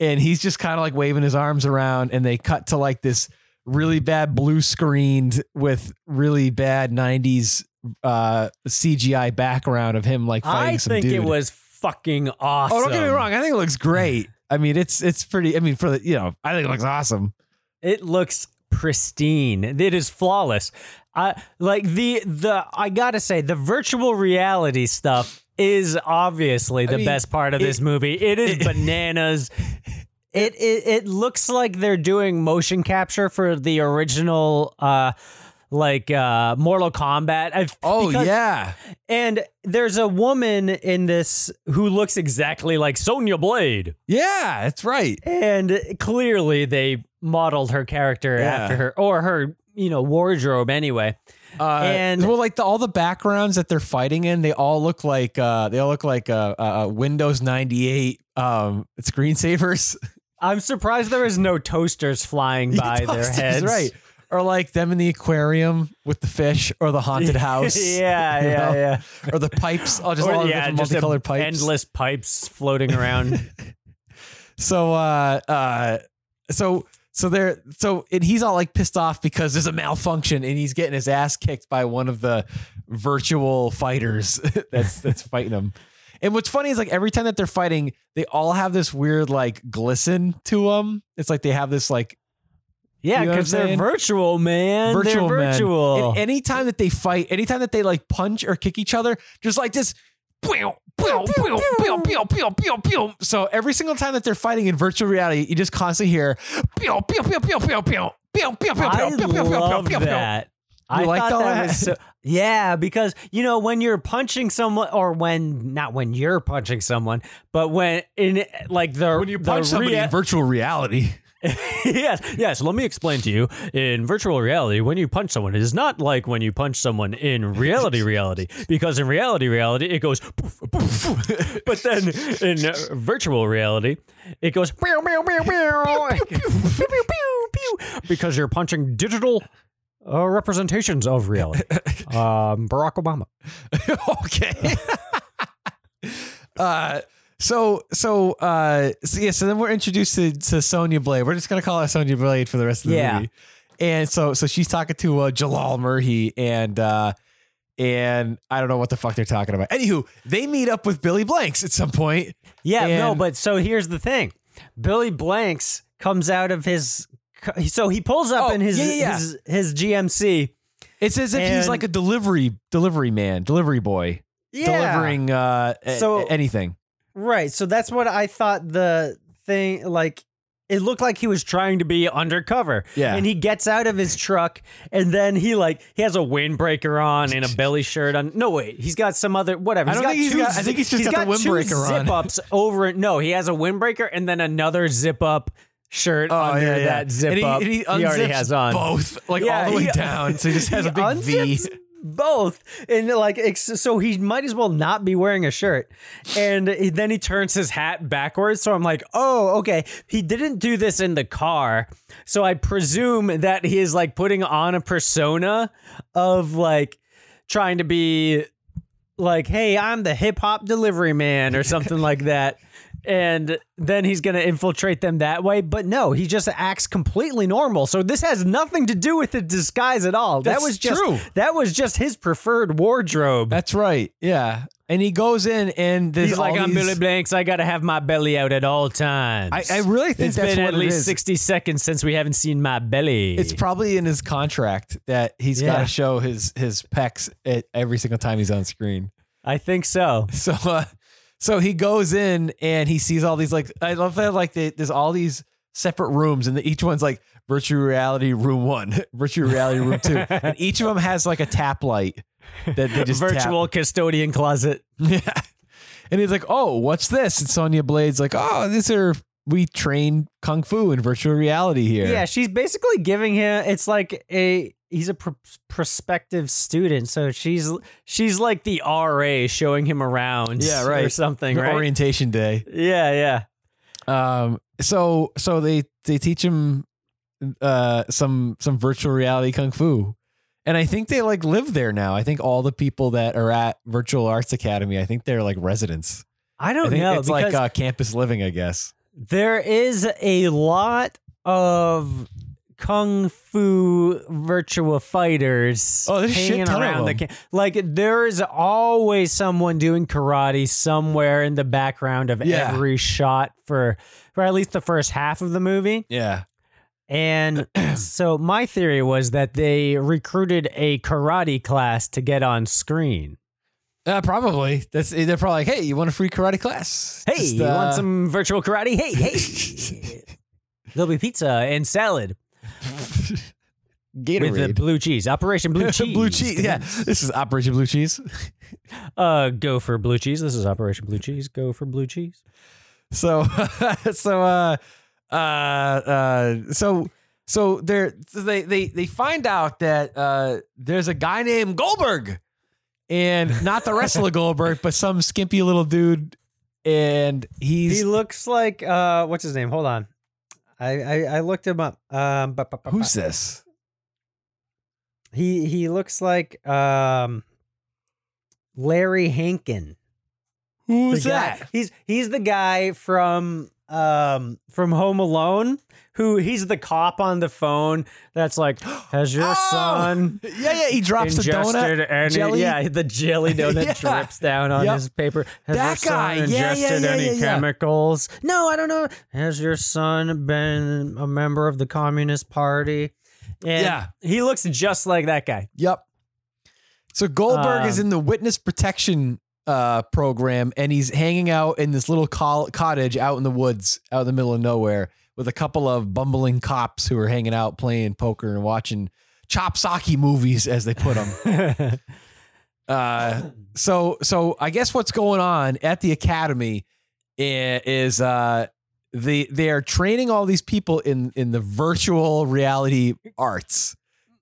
and he's just kind of like waving his arms around, and they cut to like this really bad blue screened with really bad '90s uh, CGI background of him like fighting I some think dude. it was fucking awesome. Oh, don't get me wrong. I think it looks great. I mean, it's it's pretty. I mean, for the you know, I think it looks awesome. It looks pristine. It is flawless. I like the the I gotta say the virtual reality stuff is obviously the mean, best part of this movie. It is it- *laughs* bananas. It, it it looks like they're doing motion capture for the original uh like uh Mortal Kombat. I've, Oh because- yeah, And there's a woman in this who looks exactly like Sonya Blade. yeah, that's right. And clearly they modeled her character Yeah. after her or her, you know, wardrobe anyway. Uh, And- well, like the, all the backgrounds that they're fighting in, they all look like uh, they all look like uh, uh, Windows ninety eight um, screensavers. *laughs* I'm surprised there is no toasters flying by their heads. right? Or like them in the aquarium with the fish, or the haunted *laughs* house. yeah, you yeah, know? yeah. Or the pipes, all just Or, all the yeah, different multicolored pipes. endless pipes floating around. *laughs* So uh uh so so they're so and he's all like pissed off because there's a malfunction and he's getting his ass kicked by one of the virtual fighters *laughs* that's that's *laughs* fighting him. And what's funny is like every time that they're fighting, they all have this weird like glisten to them. It's like they have this like yeah, You know because they're virtual, man. virtual they're virtual. And anytime that they fight, anytime that they like punch or kick each other, just like this. Pew, pew, pew, pew, pew, pew, pew, pew. So every single time that they're fighting in virtual reality, you just constantly hear pew, pew, pew, pew, pew, pew, pew, pew, pew, I pew, pew, pew, pew, love pew, pew. that. You I liked thought all that, that? was so, yeah, because you know when you're punching someone, or when not when you're punching someone, but when in like the When you the punch somebody rea- in virtual reality, *laughs* yes, yes. Let me explain to you. In virtual reality, when you punch someone, it is not like when you punch someone in reality, reality. Because in reality, reality, it goes poof, poof, poof. But then in virtual reality, it goes pew, pew, pew, pew. Pew, pew, pew, pew. because you're punching digital uh, representations of reality. *laughs* Um, Barack Obama. *laughs* okay. uh, so so uh, so yeah. So then we're introduced to, to Sonya Blade. We're just gonna call her Sonya Blade for the rest of the Yeah. movie. And so so she's talking to uh, Jalal Merhi, and uh, and I don't know what the fuck they're talking about. Anywho, they meet up with Billy Blanks at some point. Yeah, no, but so here's the thing. Billy Blanks comes out of his so he pulls up Oh, in his, yeah, yeah, yeah. his his GMC. It's as if he's like a delivery delivery man, delivery boy, delivering uh, So- anything. Right. So that's what I thought the thing like it looked like he was trying to be undercover. Yeah. And he gets out of his truck and then he like he has a windbreaker on and a *laughs* belly shirt on. No wait, he's got some other whatever. I don't got think he's two got- I think he's just got the two windbreaker on. Zip ups over it. No, he has a windbreaker and then another zip up shirt oh, under that zip and he, up and he, already has on. both, like Yeah, all the way he- down. So he just has he a big V. Both and like so he might as well not be wearing a shirt, and then he turns his hat backwards. So I'm like, oh, okay. He didn't do this in the car, so I presume that he is like putting on a persona of like trying to be like, hey, I'm the hip hop delivery man or something like that. And then he's going to infiltrate them that way. But no, he just acts completely normal. So this has nothing to do with the disguise at all. That's that was just true. that was just his preferred wardrobe. That's right. Yeah. And he goes in and there's He's like, I'm these- Billy Blanks. I got to have my belly out at all times. I, I really think it's that's been at it least is. 60 seconds since we haven't seen my belly. It's probably in his contract that he's got to show his his pecs at every single time he's on screen. I think so. *laughs* So uh, so he goes in and he sees all these like I love that like they, there's all these separate rooms and the, each one's like virtual reality room one, *laughs* virtual reality room two, and *laughs* each of them has like a tap light that they just tap. Virtual custodian closet. *laughs* Yeah. And he's like, "Oh, what's this?" And Sonya Blade's like, "Oh, these are we train kung fu in virtual reality here." Yeah, she's basically giving him. It's like a he's a pr- prospective student, so she's she's like the RA showing him around. Yeah, right. or something. The Right? orientation day. yeah, yeah. Um, so so they they teach him uh some some virtual reality kung fu. And I think they like live there now. I think all the people that are at Virtual Arts Academy, I think they're like residents. I I don't think know it's like uh, campus living, I guess. there is a lot of kung fu virtual fighters Oh, there's a shit hanging around the camp. Like there is always someone doing karate somewhere in the background of Yeah. every shot for for at least the first half of the movie. Yeah. And *clears throat* so my theory was that they recruited a karate class to get on screen. Uh, probably. That's they're probably like, hey, you want a free karate class? Hey, Just, you uh, want some virtual karate? Hey, hey. *laughs* There'll be pizza and salad with the Gatorade? blue cheese. Operation Blue Cheese. *laughs* blue cheese. Yeah, this is Operation Blue Cheese. *laughs* Uh, go for blue cheese. This is Operation Blue Cheese. Go for blue cheese. So, *laughs* so, uh, uh, uh, so, so they're they they they find out that uh, there's a guy named Goldberg, and not the wrestler Goldberg, but some skimpy little dude, and he's He looks like uh, what's his name? Hold on. I I, I looked him up. Um, bu- bu- bu- who's this? he? He looks like um, Larry Hankin. Who's that? He's he's the guy from um from Home Alone who he's the cop on the phone that's like *gasps* has your Oh! son *laughs* Yeah, yeah. He drops the donut. any jelly? yeah the jelly *laughs* donut Yeah. drips down on Yep. his paper has That your guy. son Yeah, yeah, ingested yeah, any chemicals no I don't know has your son been a member of the Communist Party and Yeah. he looks just like that guy Yep. So Goldberg is Um, in the witness protection uh, program, and he's hanging out in this little col- cottage out in the woods, out in the middle of nowhere, with a couple of bumbling cops who are hanging out playing poker and watching chop socky movies, as they put them. *laughs* uh, so, so I guess what's going on at the academy is uh, the they are training all these people in in the virtual reality arts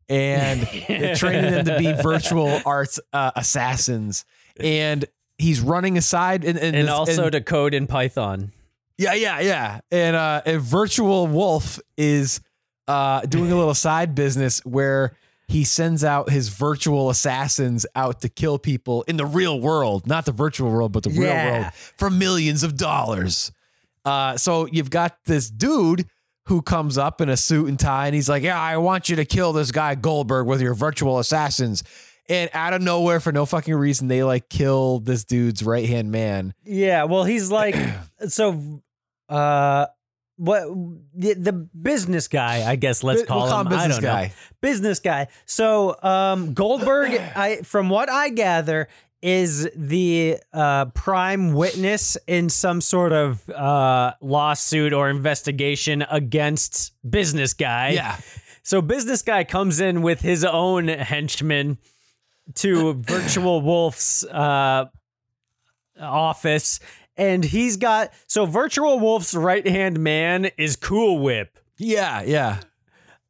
and they're training them to be *laughs* virtual arts uh, assassins and he's running aside and, and, and this- also and- to code in Python. Yeah yeah yeah. And uh a virtual wolf is uh doing a little side business where he sends out his virtual assassins out to kill people in the real world not the virtual world but the real world for millions of dollars. Uh so you've got this dude who comes up in a suit and tie and he's like, Yeah, I want you to kill this guy Goldberg with your virtual assassins. And out of nowhere for no fucking reason they like kill this dude's right hand man. Yeah, well, he's like, *clears throat* so, uh, what the, the business guy? I guess let's call we'll him. call him I business don't know. guy. business guy. So, um, Goldberg, *clears throat* I from what I gather, is the uh, prime witness in some sort of uh, lawsuit or investigation against business guy. Yeah. So business guy comes in with his own henchmen to Virtual Wolf's uh, office, and he's got so Virtual Wolf's right hand man is Cool Whip. Yeah, yeah.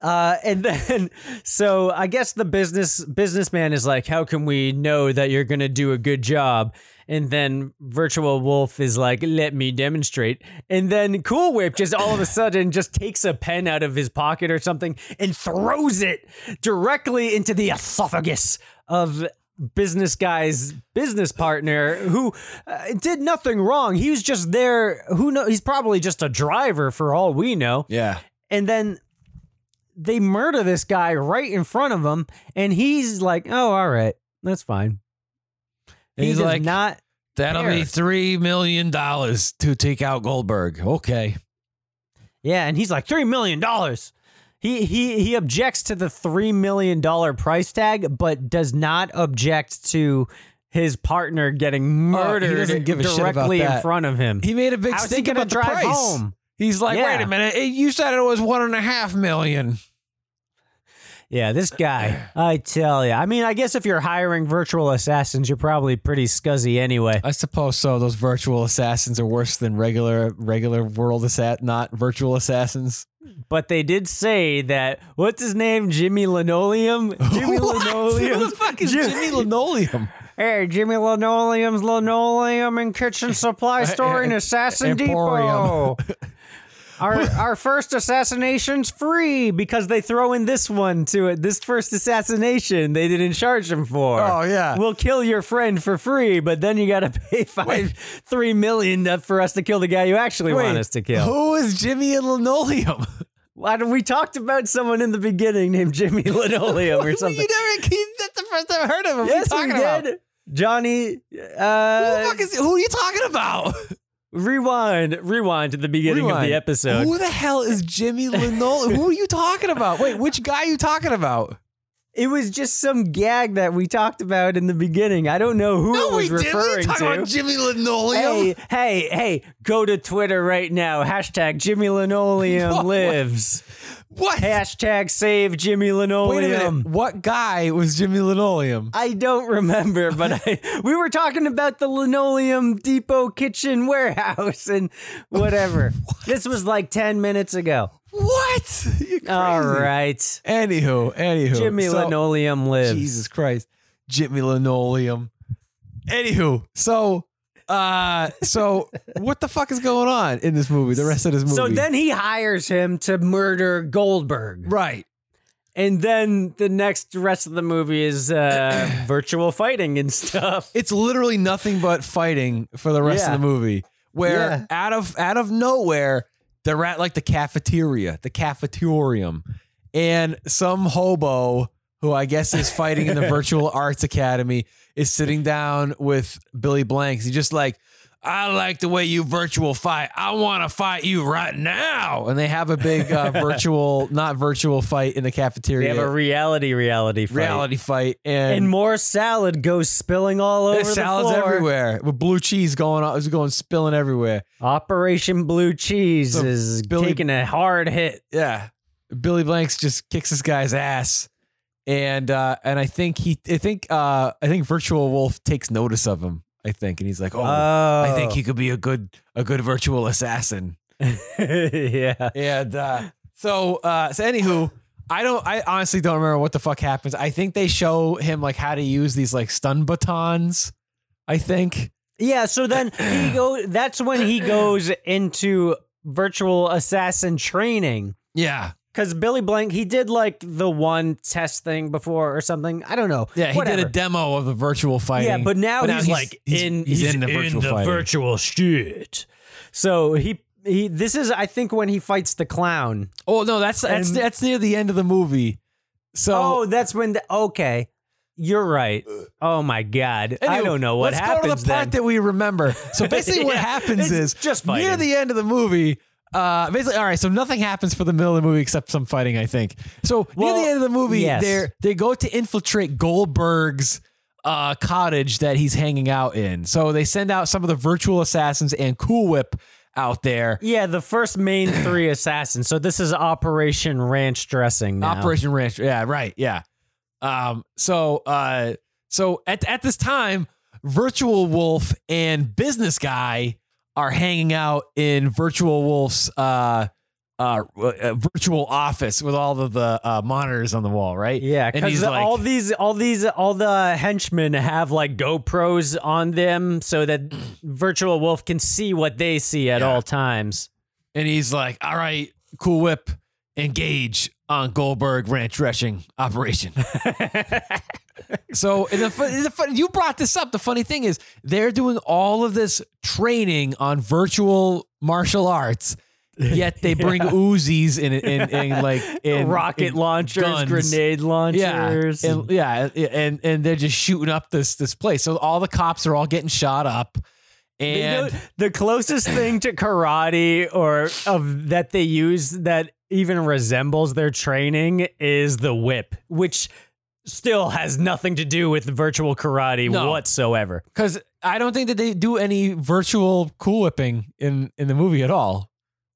Uh, and *laughs* then, so I guess the business businessman is like, "How can we know that you're gonna do a good job?" And then Virtual Wolf is like, "Let me demonstrate." And then Cool Whip just all of a sudden just takes a pen out of his pocket or something and throws it directly into the esophagus of business guy's business partner who uh, did nothing wrong. He was just there. Who know? He's probably just a driver for all we know Yeah. and then they murder this guy right in front of him, and he's like, "Oh, all right, that's fine." And He he's like, not. That'll care. be three million dollars to take out Goldberg. Okay. Yeah, and he's like three million dollars. He he he objects to the three million dollar price tag, but does not object to his partner getting oh, murdered Oh, doesn't give a shit about directly in front of him. He made a big How's he stink about the drive price. home? He's like, Yeah. wait a minute, you said it was one and a half million. Yeah, this guy, *sighs* I tell you. I mean, I guess if you're hiring virtual assassins, you're probably pretty scuzzy anyway. I suppose so. Those virtual assassins are worse than regular regular world assassin, not virtual assassins. But they did say that what's his name, Jimmy Linoleum, *laughs* Jimmy? Linoleum, Who the fuck is Jim- Jimmy Linoleum? *laughs* Hey, Jimmy Linoleum's Linoleum and Kitchen *laughs* Supply Store in Assassin Emporium. Depot. Our *laughs* our first assassination's free because they throw in this one to it. This first assassination they didn't charge him for. Oh, yeah. we'll kill your friend for free, but then you got to pay five three million for us to kill the guy you actually want us to kill. Who is Jimmy and Linoleum? *laughs* Why do we talked about someone in the beginning named Jimmy *laughs* Linoleum or something? you never. That's the first time I heard of him. yes, we did. about? Johnny, Who the uh, fuck is? Who are you talking about? Rewind, rewind to the beginning of the episode. Who the hell is Jimmy Linoleum? Who are you talking about? Wait, which guy are you talking about? It was just some gag that we talked about in the beginning. I don't know who it was we didn't. referring talking to. about Jimmy Linoleum. Hey, hey, hey, go to Twitter right now. Hashtag Jimmy Linoleum *laughs* What? lives. what? Hashtag save Jimmy Wait a Linoleum. minute. What guy was Jimmy Linoleum? I don't remember, but I, we were talking about the Linoleum Depot kitchen warehouse and whatever. *laughs* This was like 10 minutes ago. What? *laughs* All right. Anywho, anywho. Jimmy So- Linoleum lives. Jesus Christ. Jimmy Linoleum. Anywho, so uh so *laughs* what the fuck is going on in this movie? The rest of this movie. So then he hires him to murder Goldberg. Right. And then the next rest of the movie is uh, *clears throat* virtual fighting and stuff. It's literally nothing but fighting for the rest Yeah. of the movie. Where Yeah. out of out of nowhere, they're at like the cafeteria, the cafetorium, and some hobo who I guess is fighting in the *laughs* virtual arts academy is sitting down with Billy Blanks. He just like, I like the way you virtual fight. I want to fight you right now. And they have a big uh, *laughs* virtual, not virtual fight in the cafeteria. They have a reality reality fight. reality fight, and, And more salad goes spilling all over there's the salads floor. everywhere with blue cheese going on. It's going spilling everywhere. Operation Blue Cheese So is Billy- taking a hard hit. Yeah, Billy Blanks just kicks this guy's ass, and uh, and I think he, I think, uh, I think Virtual Wolf takes notice of him. I think, and he's like, oh, I think he could be a good a good virtual assassin. *laughs* yeah. And uh, so, uh, so anywho, I don't. I honestly don't remember what the fuck happens. I think they show him like how to use these like stun batons. I think. Yeah, so then he *clears throat* go that's when he goes into virtual assassin training. Yeah. Cause Billy Blank, he did like the one test thing before or something. I don't know. Yeah, he Whatever. did a demo of the virtual fighting. Yeah, but now, he's, like he's, in he's, in the virtual fighting. virtual shit. So he he this is I think when he fights the clown. oh no, that's that's And- that's near the end of the movie. So oh, that's when the okay. You're right. Oh my god. I don't know what let's happens go to the part then. that we remember. So basically, *laughs* what happens is just near the end of the movie. Uh, basically, all right. So nothing happens for the middle of the movie except some fighting. I think. So Well, near the end of the movie, yes. they they go to infiltrate Goldberg's uh, cottage that he's hanging out in. So they send out some of the virtual assassins and Cool Whip out there. yeah, the first main *clears throat* three assassins. So this is Operation Ranch Dressing now. Operation Ranch. Yeah, right. Yeah. Um, so uh so at at this time, Virtual Wolf and Business Guy are hanging out in Virtual Wolf's uh uh, uh virtual office with all of the uh monitors on the wall, right? Yeah, And he's because like- all these, all these, all the henchmen have like GoPros on them, so that *clears throat* Virtual Wolf can see what they see at Yeah. all times. And he's like, "All right, Cool Whip, engage on Goldberg Ranch Dressing operation." *laughs* So and the, the, you brought this up. The funny thing is, they're doing all of this training on virtual martial arts, yet they bring *laughs* Uzis in, in, in like *laughs* in Rocket in launchers, guns. grenade launchers. Yeah, and, yeah, and and they're just shooting up this this place. So all the cops are all getting shot up, You and know, the closest thing to karate or of that they use that even resembles their training is the whip, which still has nothing to do with virtual karate No. whatsoever. because I don't think that they do any virtual cool whipping in in the movie at all.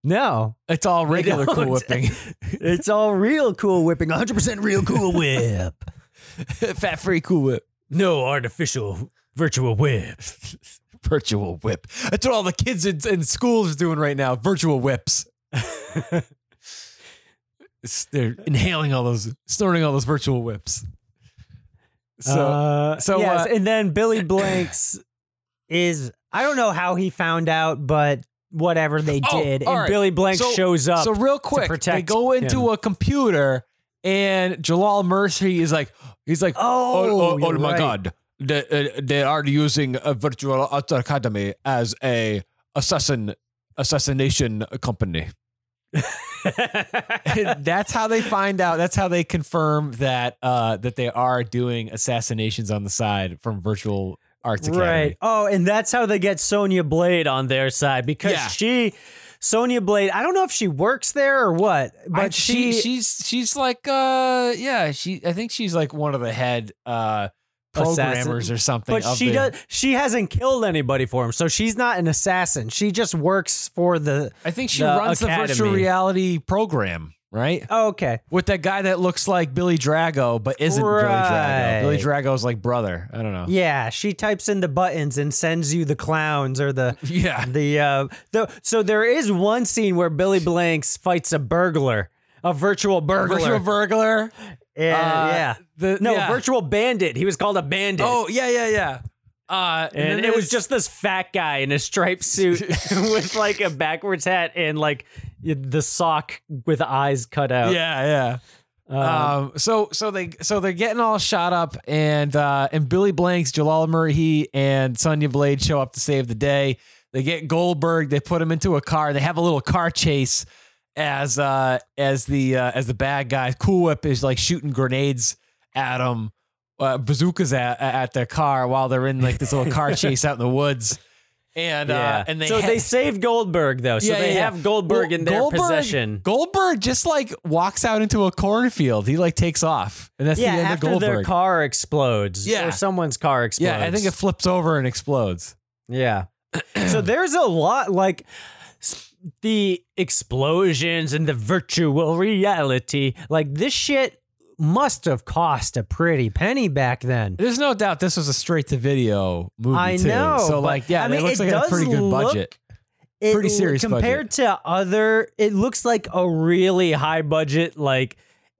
No, It's all regular cool don't. whipping, *laughs* it's all real cool whipping, 100% real cool *laughs* whip. fat free cool whip. No artificial virtual whip. *laughs* virtual whip. That's what all the kids in, in schools are doing right now. Virtual whips. It's- they're inhaling all those, snorting all those virtual whips. So uh, so, yes, uh, and then Billy Blanks is I don't know how he found out, but whatever they Oh, did, and right. Billy Blanks so, shows up. So real quick, they go into him. a computer, and Jalal Merhi is like, he's like, Oh, oh, oh, my right. god, they, uh, they are using a virtual academy as a assassin assassination company. That's how they find out. That's how they confirm that uh, that they are doing assassinations on the side from Virtual Arts Academy. Right. Oh, and that's how they get Sonya Blade on their side because Yeah. she, Sonya Blade, I don't know if she works there or what, but I- she, she's she's like uh yeah she I think she's like one of the head uh programmers Assassin. or something. but she the- does she hasn't killed anybody for him, so she's not an assassin. She just works for the. I think she the runs the virtual reality program, right? Oh, okay. With that guy that looks like Billy Drago but isn't Billy Drago. Billy Drago's like brother. I don't know. Yeah, she types in the buttons and sends you the clowns or the *laughs* Yeah. the uh the so there is one scene where Billy Blanks fights a burglar, a virtual burglar. Virtual burglar. And, Uh, yeah. the- no, yeah. virtual bandit. He was called a bandit. Oh yeah, yeah, yeah. Uh, and then it was just this fat guy in a striped suit *laughs* *laughs* with like a backwards hat and like the sock with eyes cut out. yeah, yeah. Um, Um, so so they so they're getting all shot up, and uh, and Billy Blanks, Jalal Merhi, and Sonya Blade show up to save the day. They get Goldberg. They put him into a car. They have a little car chase as uh as the uh, as the bad guy. Cool Whip is like shooting grenades at them, uh, bazookas at at their car while they're in like this little car *laughs* chase out in the woods. And yeah. uh, and they so ha- they save Goldberg though. So Yeah, they yeah, have. Goldberg Well, in their Goldberg- possession. Goldberg just like walks out into a cornfield. He like takes off, and that's the end after of Goldberg. their car explodes. Yeah. Or someone's car explodes. yeah, I think it flips over and explodes. Yeah. so there's a lot like the explosions and the virtual reality. Like this shit must have cost a pretty penny back then. There's no doubt this was a straight to video movie. I too. know, So like, yeah, I it looks it like a pretty good look- budget. It- Pretty serious compared to other. It looks like a really high budget like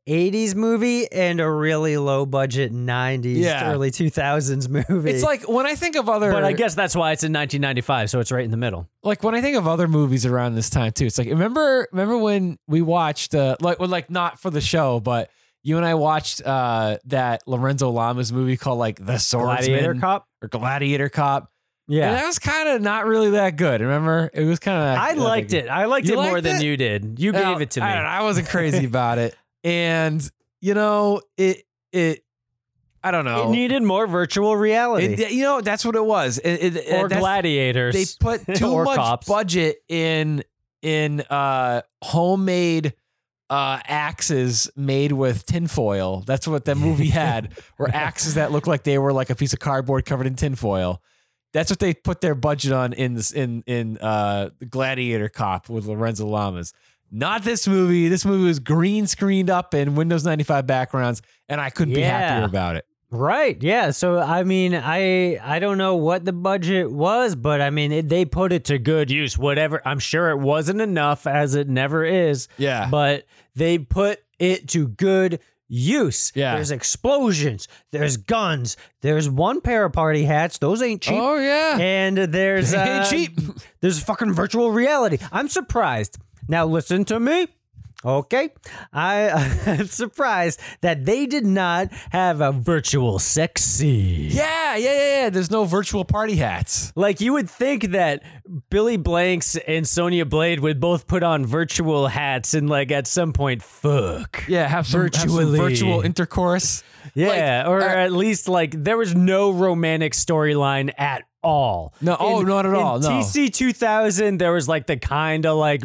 80s movie and a really low budget 90s Yeah. early 2000s movie. It's like when I think of other, but I guess that's why it's in 1995, so it's right in the middle. like when I think of other movies around this time too. It's like remember, remember when we watched uh, like, well, like not for the show, but you and I watched uh that Lorenzo Lamas movie called like The Swordsman Gladiator Cop. or Gladiator Cop. Yeah. And that was kind of not really that good. Remember, it was kind of. I liked it. I liked You it more liked than it? you did. You Well, gave it to me. I, I wasn't crazy *laughs* about it, and you know it it I don't know. It needed more virtual reality It- you know, that's what it was. It- it- or gladiators. They put *laughs* too much cops. budget in in uh homemade uh axes made with tinfoil. That's what that movie *laughs* had. were axes that looked like they were like a piece of cardboard covered in tinfoil. That's what they put their budget on in this in in uh Gladiator Cop with Lorenzo Lamas. Not this movie. This movie was green screened up in Windows 95 backgrounds, and I couldn't be happier about it. Right. Yeah. So I mean, I I don't know what the budget was, but I mean, it, they put it to good use. Whatever. I'm sure it wasn't enough, as it never is. Yeah. But they put it to good use. Yeah. There's explosions. There's guns. There's one pair of party hats. Those ain't cheap. Oh yeah. And there's They ain't uh, cheap. There's fucking virtual reality. I'm surprised. Now listen to me. Okay, I *laughs* am surprised that they did not have a virtual sex scene. Yeah, yeah, yeah, yeah. There's no virtual party hats. Like you would think that Billy Blanks and Sonya Blade would both put on virtual hats and like at some point fuck. Yeah, have some, have some virtual intercourse. Yeah, or uh, at least like there was no romantic storyline at all. No, oh, not at in all, no. TC 2000, there was like the kind of like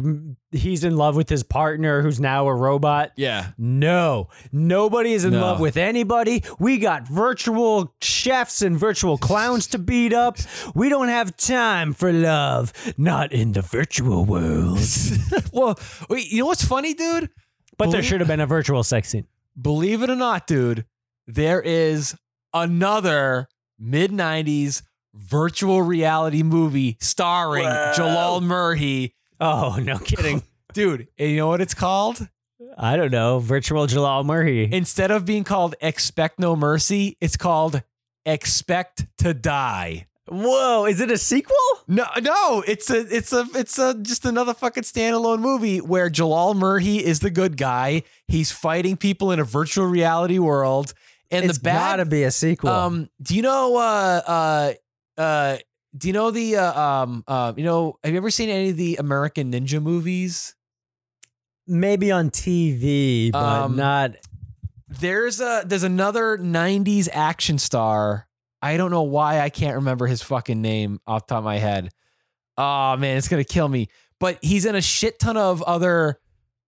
he's in love with his partner who's now a robot. Yeah. No, nobody is in No. love with anybody. We got virtual chefs and virtual clowns to beat up. We don't have time for love, not in the virtual world. *laughs* well, wait, you know what's funny, dude? But there should have been a virtual sex scene. Believe it or not, dude, there is another mid 90s virtual reality movie starring Jalal Merhi. Oh, no kidding. *laughs* Dude, and you know what it's called? I don't know. Virtual Jalal Merhi. Instead of being called Expect No Mercy, it's called Expect to Die. Whoa, is it a sequel? No, no, it's a, it's a, it's a, just another fucking standalone movie where Jalal Merhi is the good guy. He's fighting people in a virtual reality world, and it's the bad. gotta be a sequel. um, do you know? Uh, uh, uh, do you know the? Uh, um, uh, you know, have you ever seen any of the American Ninja movies? Maybe on TV, but Um, not. There's a there's another '90s action star. I don't know why I can't remember his fucking name off the top of my head. Oh man, it's gonna kill me. But he's in a shit ton of other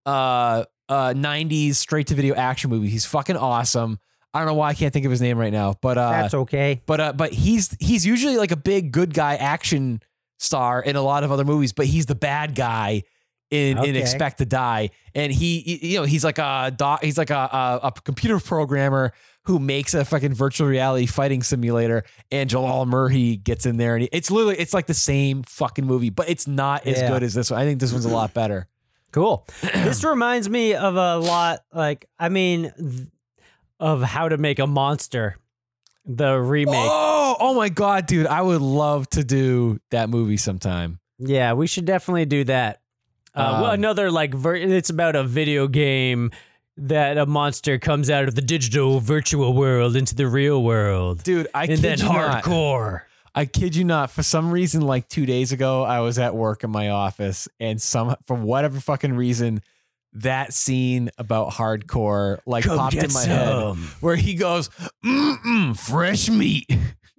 uh uh '90s straight to video action movies. He's fucking awesome. I don't know why I can't think of his name right now, but uh, That's okay. but uh, but he's he's usually like a big good guy action star in a lot of other movies, but he's the bad guy in in Expect to Die, and he you know he's like a doc, he's like a, a a computer programmer who makes a fucking virtual reality fighting simulator, and Jalal Merhi gets in there, and he, it's literally it's like the same fucking movie, but it's not as Yeah. good as this one. I think this one's a lot better. Cool. this reminds me of a lot, like, I mean, of how to make a monster, the remake. Oh, oh my god, dude! I would love to do that movie sometime. Yeah, we should definitely do that. Uh, well, Um, another like ver- it's about a video game that a monster comes out of the digital virtual world into the real world, Dude, I and kid then you not. I kid you not. For some reason, like two days ago, I was at work in my office, and some for whatever fucking reason, that scene about hardcore like Come popped in my head, where he goes, "Mm-mm, fresh meat."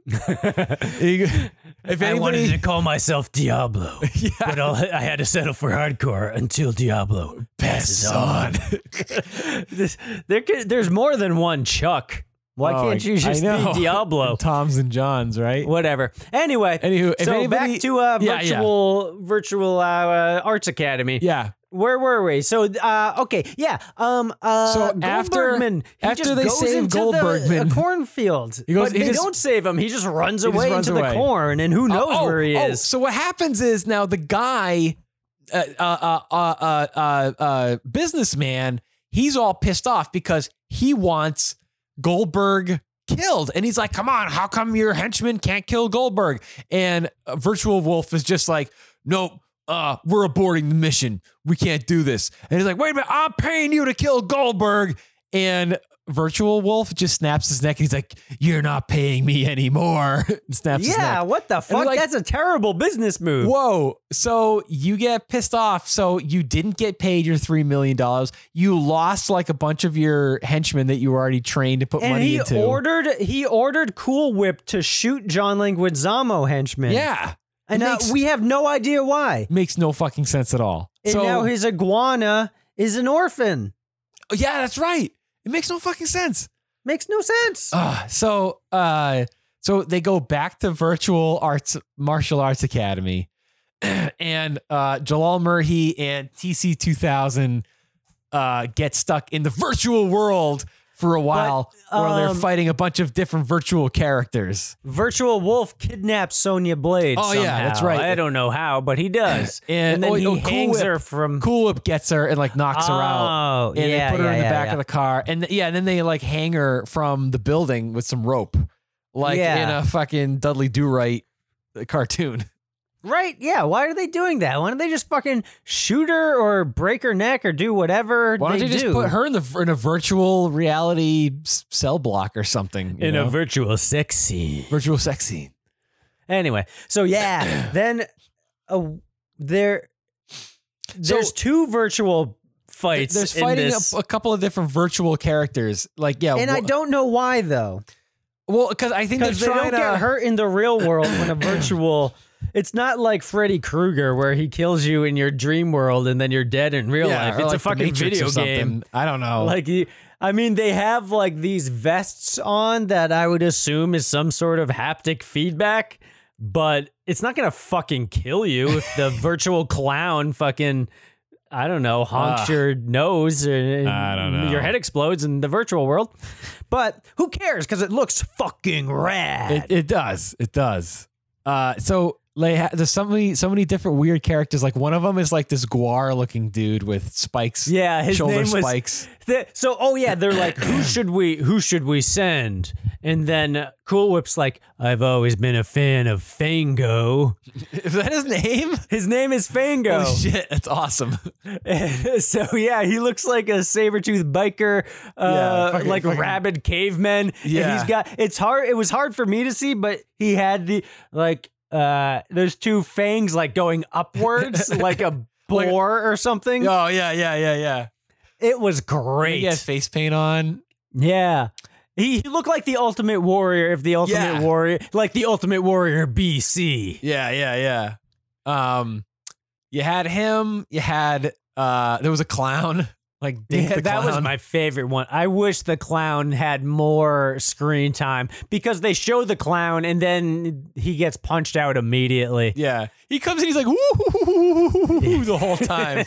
*laughs* If I wanted to call myself Diablo, *laughs* yeah, but I'll, I had to settle for hardcore until Diablo passes on. *laughs* this, there, there's more than one Chuck. Why Oh, can't you just be Diablo? Tom's and John's, right? Whatever. Anyway, Anywho, so anybody- back to uh, Yeah, yeah. virtual virtual uh, arts academy. Yeah. Where were we? So uh, okay, yeah. Um, uh, So after- Goldbergman, he after just they goes save into Goldbergman- the, *laughs* a cornfield, He goes- but he they just- don't save him. He just runs just away runs into away. the corn, and who knows Oh, where he oh, is. So what happens is now the guy, uh, uh, uh, uh, uh, uh, businessman, he's all pissed off because he wants Goldberg killed, and he's like, "Come on, how come your henchman can't kill Goldberg?" And uh, Virtual Wolf is just like, "Nope." Uh, we're aborting the mission. We can't do this. And he's like, wait a minute, I'm paying you to kill Goldberg. And Virtual Wolf just snaps his neck and he's like, You're not paying me anymore. *laughs* snaps his Yeah, what the fuck? like- That's a terrible business move. Whoa. So you get pissed off. So you didn't get paid your $3 million. You lost like a bunch of your henchmen that you were already trained to put And money he into. ordered he ordered Cool Whip to shoot John Leguizamo henchmen. yeah. And makes- we have no idea why. Makes no fucking sense at all. And so, now his iguana is an orphan. yeah, that's right. It makes no fucking sense. Makes no sense. Uh, so uh so they go back to virtual arts martial arts academy *clears throat* and uh Jalal Merhi and TC 2000 uh get stuck in the virtual world for a while where they're um, fighting a bunch of different virtual characters. Virtual Wolf kidnaps Sonya Blade. Oh, yeah, that's right. I don't know how, but he does. *clears throat* And, then oh, he oh, Cool hangs Whip- her from. Cool Whip gets her and like knocks her out. Oh, And yeah, they put her yeah, in the yeah, back of the car. And th- yeah, and then they like hang her from the building with some rope. Like in a fucking Dudley Do Right cartoon. *laughs* Right? Yeah. Why are they doing that? Why don't they just fucking shoot her or break her neck or do whatever Why don't they you just do? put her in the in a virtual reality s- cell block or something? you in a virtual sex scene? virtual sex scene. Anyway, so yeah, *clears throat* then uh, there there's two virtual fights. There's in fighting this, a, a couple of different virtual characters. Like yeah, and I don't know why though, well because I think they're because they trying don't to get hurt in the real world when a *clears throat* virtual. It's not like Freddy Krueger where he kills you in your dream world and then you're dead in real Yeah, life. It's like a fucking video game. I don't know. Like you, I mean, they have like these vests on that I would assume is some sort of haptic feedback, but it's not gonna fucking kill you if the *laughs* virtual clown fucking. I don't know, honks Ugh. your nose and I don't know. your head explodes in the virtual world. But who cares? Because it looks fucking rad. It, it does. It does. Uh, so ha- there's so many so many different weird characters. Like one of them is like this guar looking dude with spikes. yeah, his shoulder name was spikes. The- so oh yeah, they're like, who *coughs* should we who should we send? And then uh, Cool Whip's like, I've always been a fan of Fango. *laughs* Is that his name? His name is Fango. Holy shit, that's awesome. *laughs* so yeah, he looks like a saber tooth biker, Yeah, uh, fucking- like fucking- rabid caveman. And Yeah. he's got. It's hard. It was hard for me to see, but he had the like. Uh, there's two fangs like going upwards, *laughs* like a boar or something. Oh yeah, yeah, yeah, yeah. It was He great. face paint on. Yeah. He, he looked like the Ultimate Warrior if the Ultimate Yeah. Warrior, like the Ultimate Warrior BC. Yeah, yeah, yeah. Um, you had him. You had uh, there was a clown. Like Dink Yeah, the that was my favorite one. I wish the clown had more screen time because they show the clown and then he gets punched out immediately. Yeah, he comes and he's like woo the whole time.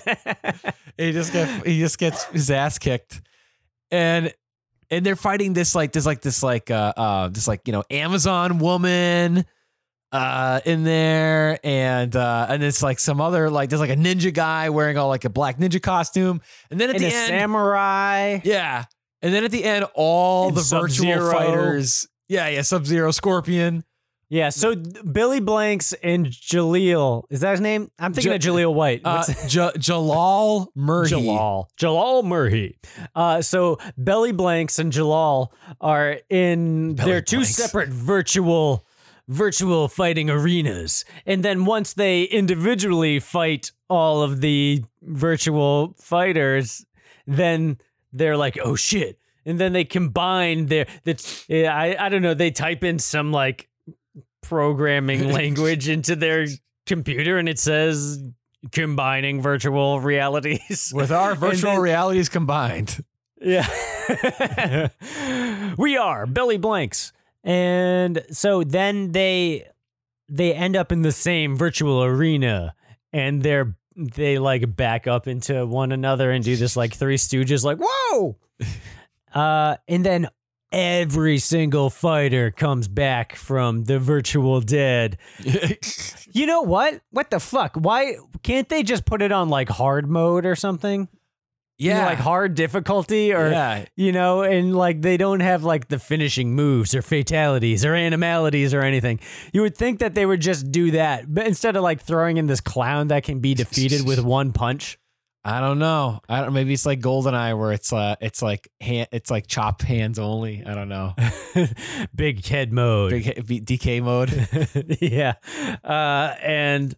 he just get he just gets his ass kicked, and and they're fighting this like this like this like uh uh this like you know Amazon woman uh in there and uh and it's like some other like there's like a ninja guy wearing all like a black ninja costume and then at And the a end samurai. yeah and then at the end all And the virtual Sub-Zero. fighters yeah yeah Sub Zero Scorpion Yeah, so Billy Blanks and Jaleel, is that his name? I'm thinking Ja- of Jaleel White. uh, *laughs* J- Jalal Merhi Jalal. Jalal Merhi. Uh, so Belly Blanks and Jalal are in Belly their two Blanks. separate virtual virtual fighting arenas. And then once they individually fight all of the virtual fighters, then they're like, oh shit. And then they combine their yeah, I, I don't know, they type in some like programming *laughs* language into their computer and it says combining virtual realities. *laughs* with our virtual then- realities combined Yeah. *laughs* we are Billy Blanks. And so then they they end up in the same virtual arena and they're they like back up into one another and do this like three stooges like whoa. *laughs* uh and then every single fighter comes back from the virtual dead. *laughs* You know what? What the fuck? Why can't they just put it on like hard mode or something? You know, yeah like hard difficulty or yeah you know, and like they don't have like the finishing moves or fatalities or animalities or anything. You would think that they would just do that, but instead of like throwing in this clown that can be defeated with *laughs* one punch. I don't know. I don't. Maybe it's like Goldeneye, where it's uh, it's like hand, it's like chop hands only. I don't know. *laughs* Big head mode. Big B- DK mode. *laughs* yeah. Uh, and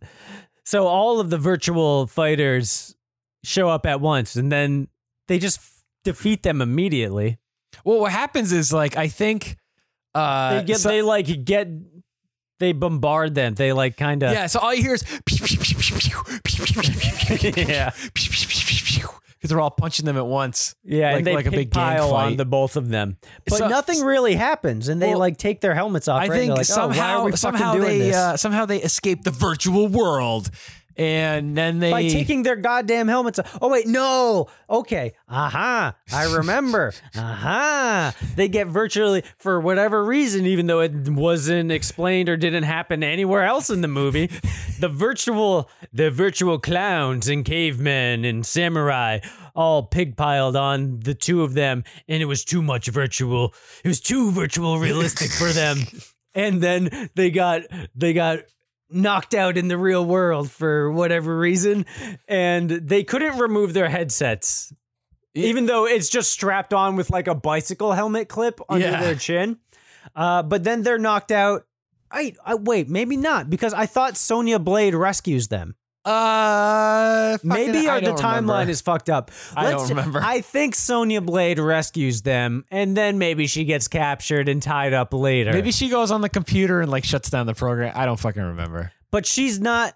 so all of the virtual fighters show up at once and then they just f- defeat them immediately. well, what happens is like I think. Uh, They get so- they like get they bombard them. They like kind of yeah. So all you hear is yeah. because they're all punching them at once. Yeah, Like- and they like a big gang pile on the both of them. But So- nothing really happens and they Well, like take their helmets off. I right? think like, oh, somehow fucking somehow they uh, somehow they escape the virtual world, and then they by taking their goddamn helmets off. Oh wait, no. Okay. Aha. I remember. Aha. *laughs* Uh-huh. They get virtually for whatever reason, even though it wasn't explained or didn't happen anywhere else in the movie, the virtual the virtual clowns and cavemen and samurai all pig piled on the two of them, and it was too much virtual. It was too virtual realistic for them. *laughs* And then they got they got knocked out in the real world for whatever reason and they couldn't remove their headsets even though it's just strapped on with like a bicycle helmet clip under Yeah. their chin. Uh, but then they're knocked out. I, I wait maybe not because i thought sonya blade rescues them uh maybe or the timeline remember. is fucked up I don't remember. i think sonya blade rescues them and then maybe she gets captured and tied up later maybe she goes on the computer and like shuts down the program. I don't fucking remember. but she's not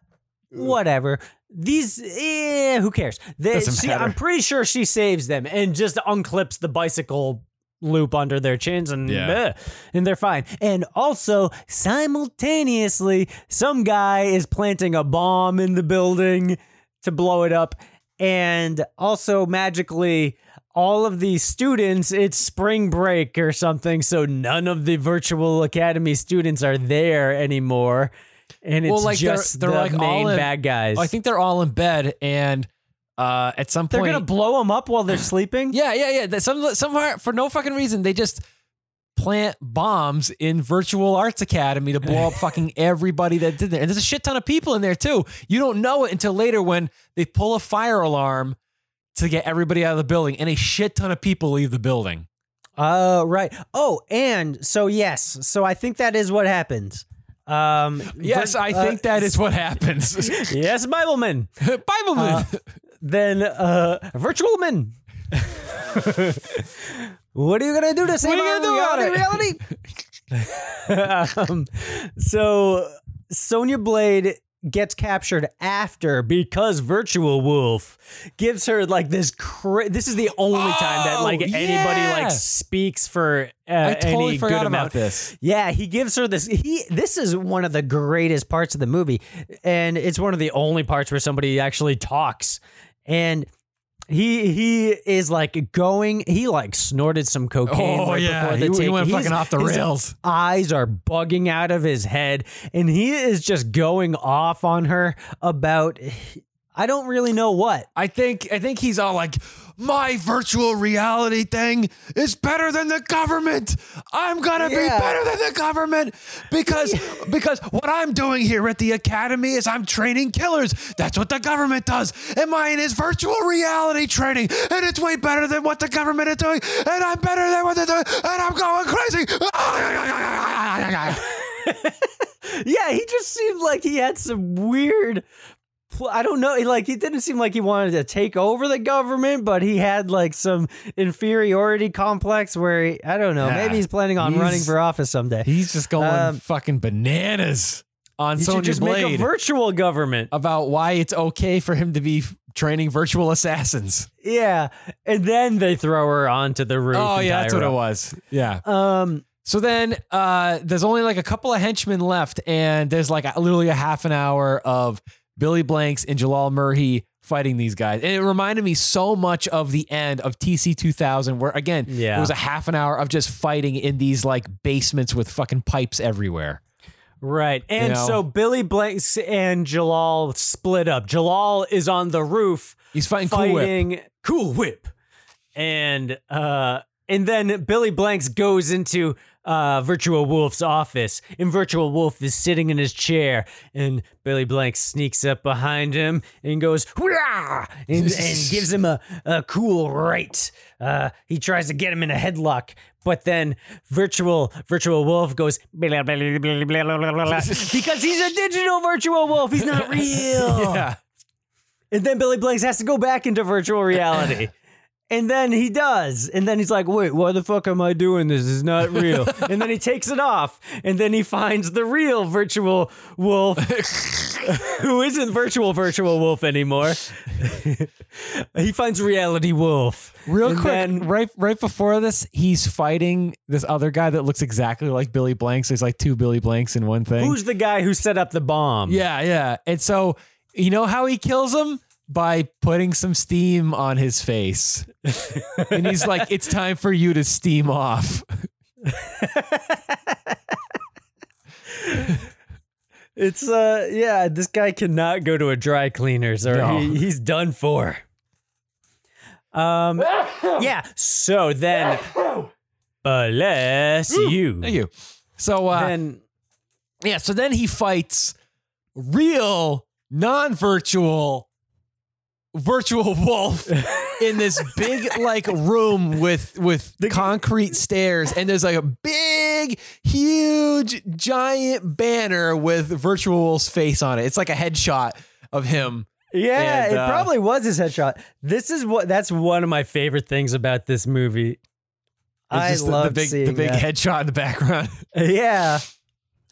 whatever these eh, who cares they, she, i'm pretty sure she saves them and just unclips the bicycle loop under their chins and Yeah. eh, and they're fine and also simultaneously some guy is planting a bomb in the building to blow it up and also magically all of the students it's spring break or something so none of the virtual academy students are there anymore and it's Well, like, they're- just they're the like all main in- bad guys. I think they're all in bed, and uh, at some point they're gonna blow them up while they're sleeping. *laughs* yeah, yeah, yeah. Some somewhere for no fucking reason, they just plant bombs in Virtual Arts Academy to blow up *laughs* fucking everybody that did there. And there's a shit ton of people in there too. You don't know it until later when they pull a fire alarm to get everybody out of the building, and a shit ton of people leave the building. Oh, right. Oh, and so yes, so I think that is what happens. Um, Yes, vir- I uh, think that is what happens. *laughs* yes, Bibleman. Bibleman. Then uh, virtual man. what are you gonna do to save our reality? reality? *laughs* um, so Sonya Blade gets captured after because Virtual Wolf gives her like this. Cra- this is the only time that Oh, like anybody like speaks for uh, I totally any forgot good about amount. this. Yeah, he gives her this. He this is one of the greatest parts of the movie, and it's one of the only parts where somebody actually talks. And he he is like going. He like snorted some cocaine. Oh right yeah, before the he, he went He's- fucking off the rails. Eyes are bugging out of his head, and he is just going off on her about. I don't really know what. I think I think he's all like, my virtual reality thing is better than the government. I'm gonna Yeah. be better than the government because *laughs* because what I'm doing here at the academy is I'm training killers. That's what the government does, and mine is virtual reality training, and it's way better than what the government is doing, and I'm better than what they're doing, and I'm going crazy. *laughs* *laughs* Yeah, he just seemed like he had some weird. I don't know. Like he didn't seem like he wanted to take over the government, but he had like some inferiority complex where he, I don't know. Yeah, maybe he's planning on he's- running for office someday. He's just going Um, fucking bananas on should Sonya just Blade. make a virtual government. about why it's okay for him to be training virtual assassins. Yeah, and then they throw her onto the roof. Oh yeah, that's what it was. Yeah. Um, So then uh there's only like a couple of henchmen left and there's like a, literally a half an hour of Billy Blanks and Jalal Merhi fighting these guys. And it reminded me so much of the end of TC 2000 where again, Yeah. it was a half an hour of just fighting in these like basements with fucking pipes everywhere. Right. And know? so Billy Blanks and Jalal split up. Jalal is on the roof He's fighting Cool Whip. fighting Cool Whip. And uh and then Billy Blanks goes into uh, Virtual Wolf's office, and Virtual Wolf is sitting in his chair, and Billy Blank sneaks up behind him and goes, Hurrah! And, *laughs* and gives him a, a cool right. Uh, he tries to get him in a headlock, but then virtual virtual wolf goes blah, *laughs* blah, blah, because he's a digital virtual wolf. He's not *laughs* real. yeah. And then Billy Blanks has to go back into virtual reality. And then he does. And then he's like, wait, why the fuck am I doing this? This is not real. *laughs* and then he takes it off. And then he finds the real virtual wolf, *laughs* who isn't virtual virtual wolf anymore. *laughs* he finds reality wolf. Real And quick, then- right right before this, he's fighting this other guy that looks exactly like Billy Blanks. There's like two Billy Blanks in one thing. Who's the guy who set up the bomb? yeah, yeah. And so you know how he kills him? By putting some steam on his face. and he's like, *laughs* It's time for you to steam off. It's uh yeah, this guy cannot go to a dry cleaners or No. he, he's done for. Um yeah, so then bless you. Thank you. So uh Then Yeah, so then he fights real, non-virtual, virtual *laughs* wolf in this big like room with with *laughs* concrete stairs, and there's like a big, huge, giant banner with virtual wolf's face on it. It's like a headshot of him. yeah, And, it uh, probably was his headshot. This is what that's one of my favorite things about this movie. I just the- love the, big, the big that. headshot in the background. *laughs* Yeah.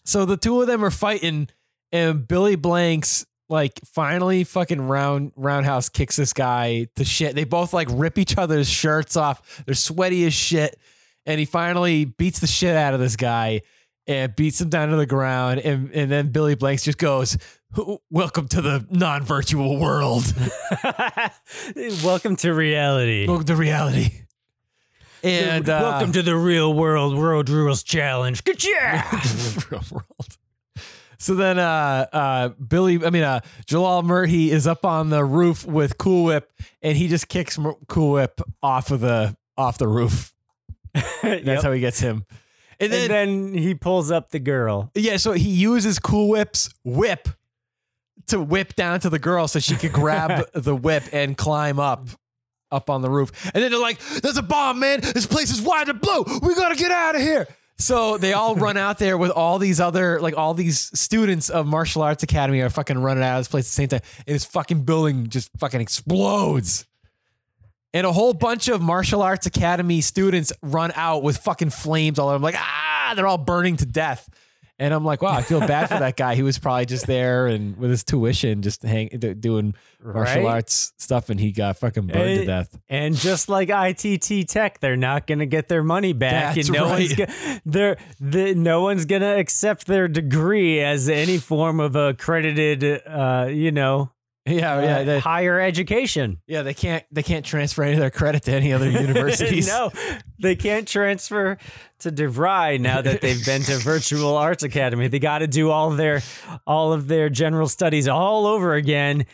So the two of them are fighting, and Billy Blanks like finally fucking round roundhouse kicks this guy to shit. They both like rip each other's shirts off. They're sweaty as shit, and he finally beats the shit out of this guy and beats him down to the ground. And and then Billy Blanks just goes, "Welcome to the non-virtual world. *laughs* Welcome to reality. Welcome to reality." And uh, Welcome to the real world Road Rules Challenge. Good job. *laughs* real world. So then, uh, uh, Billy, I mean, uh, Jalal Merhi is up on the roof with Cool Whip, and he just kicks Cool Whip off of the off the roof. *laughs* That's how he gets him. And then, and then he pulls up the girl. yeah, so he uses Cool Whip's whip to whip down to the girl so she could grab *laughs* the whip and climb up. Up on the roof, and then they're like, "There's a bomb, man! This place is wide and blue. We gotta get out of here!" So they all run out there with all these other, like all these students of martial arts academy are fucking running out of this place at the same time, and this fucking building just fucking explodes. And a whole bunch of martial arts academy students run out with fucking flames all over. them, like, ah, they're all burning to death. And I'm like, wow, I feel bad for that guy. He was probably just there and with his tuition, just hang do- doing martial Right? arts stuff, and he got fucking burned to death. And just like ITT Tech, they're not going to get their money back, That's and no right. one's gonna, they're, the, no one's going to accept their degree as any form of accredited, uh, you know, *laughs* Yeah, yeah, uh, they, higher education. yeah. They can't they can't transfer any of their credit to any other *laughs* universities. no, they can't transfer to DeVry now that they've been to *laughs* Virtual Arts Academy. They got to do all of their all of their general studies all over again,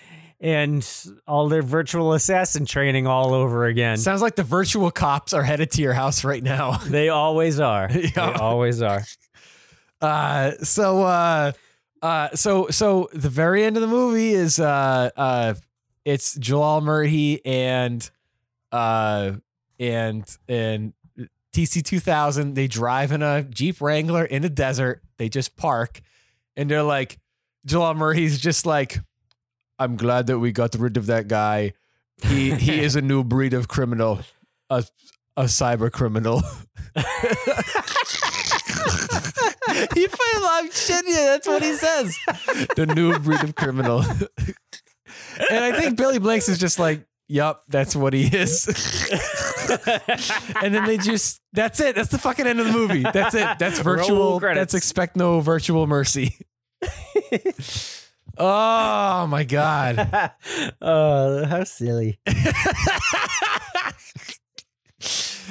and all their virtual assassin training all over again. Sounds like the virtual cops are headed to your house right now. They always are. They always are. Uh, so uh, uh, so so the very end of the movie is uh, uh, it's Jalal Merhi and uh, and and TC two thousand. They drive in a Jeep Wrangler in the desert. They just park, and they're like, Jalal Merhi's just like, I'm glad that we got rid of that guy. He he is a *laughs* new breed of criminal, a a cyber criminal. *laughs* *laughs* he put like shit. Yeah, that's what he says. the new breed of criminal. *laughs* and I think Billy Blanks is just like, yup, that's what he is. *laughs* and then they just that's it. That's the fucking end of the movie. That's it. That's virtual. credits. That's expect no virtual mercy. oh my god. oh, how silly.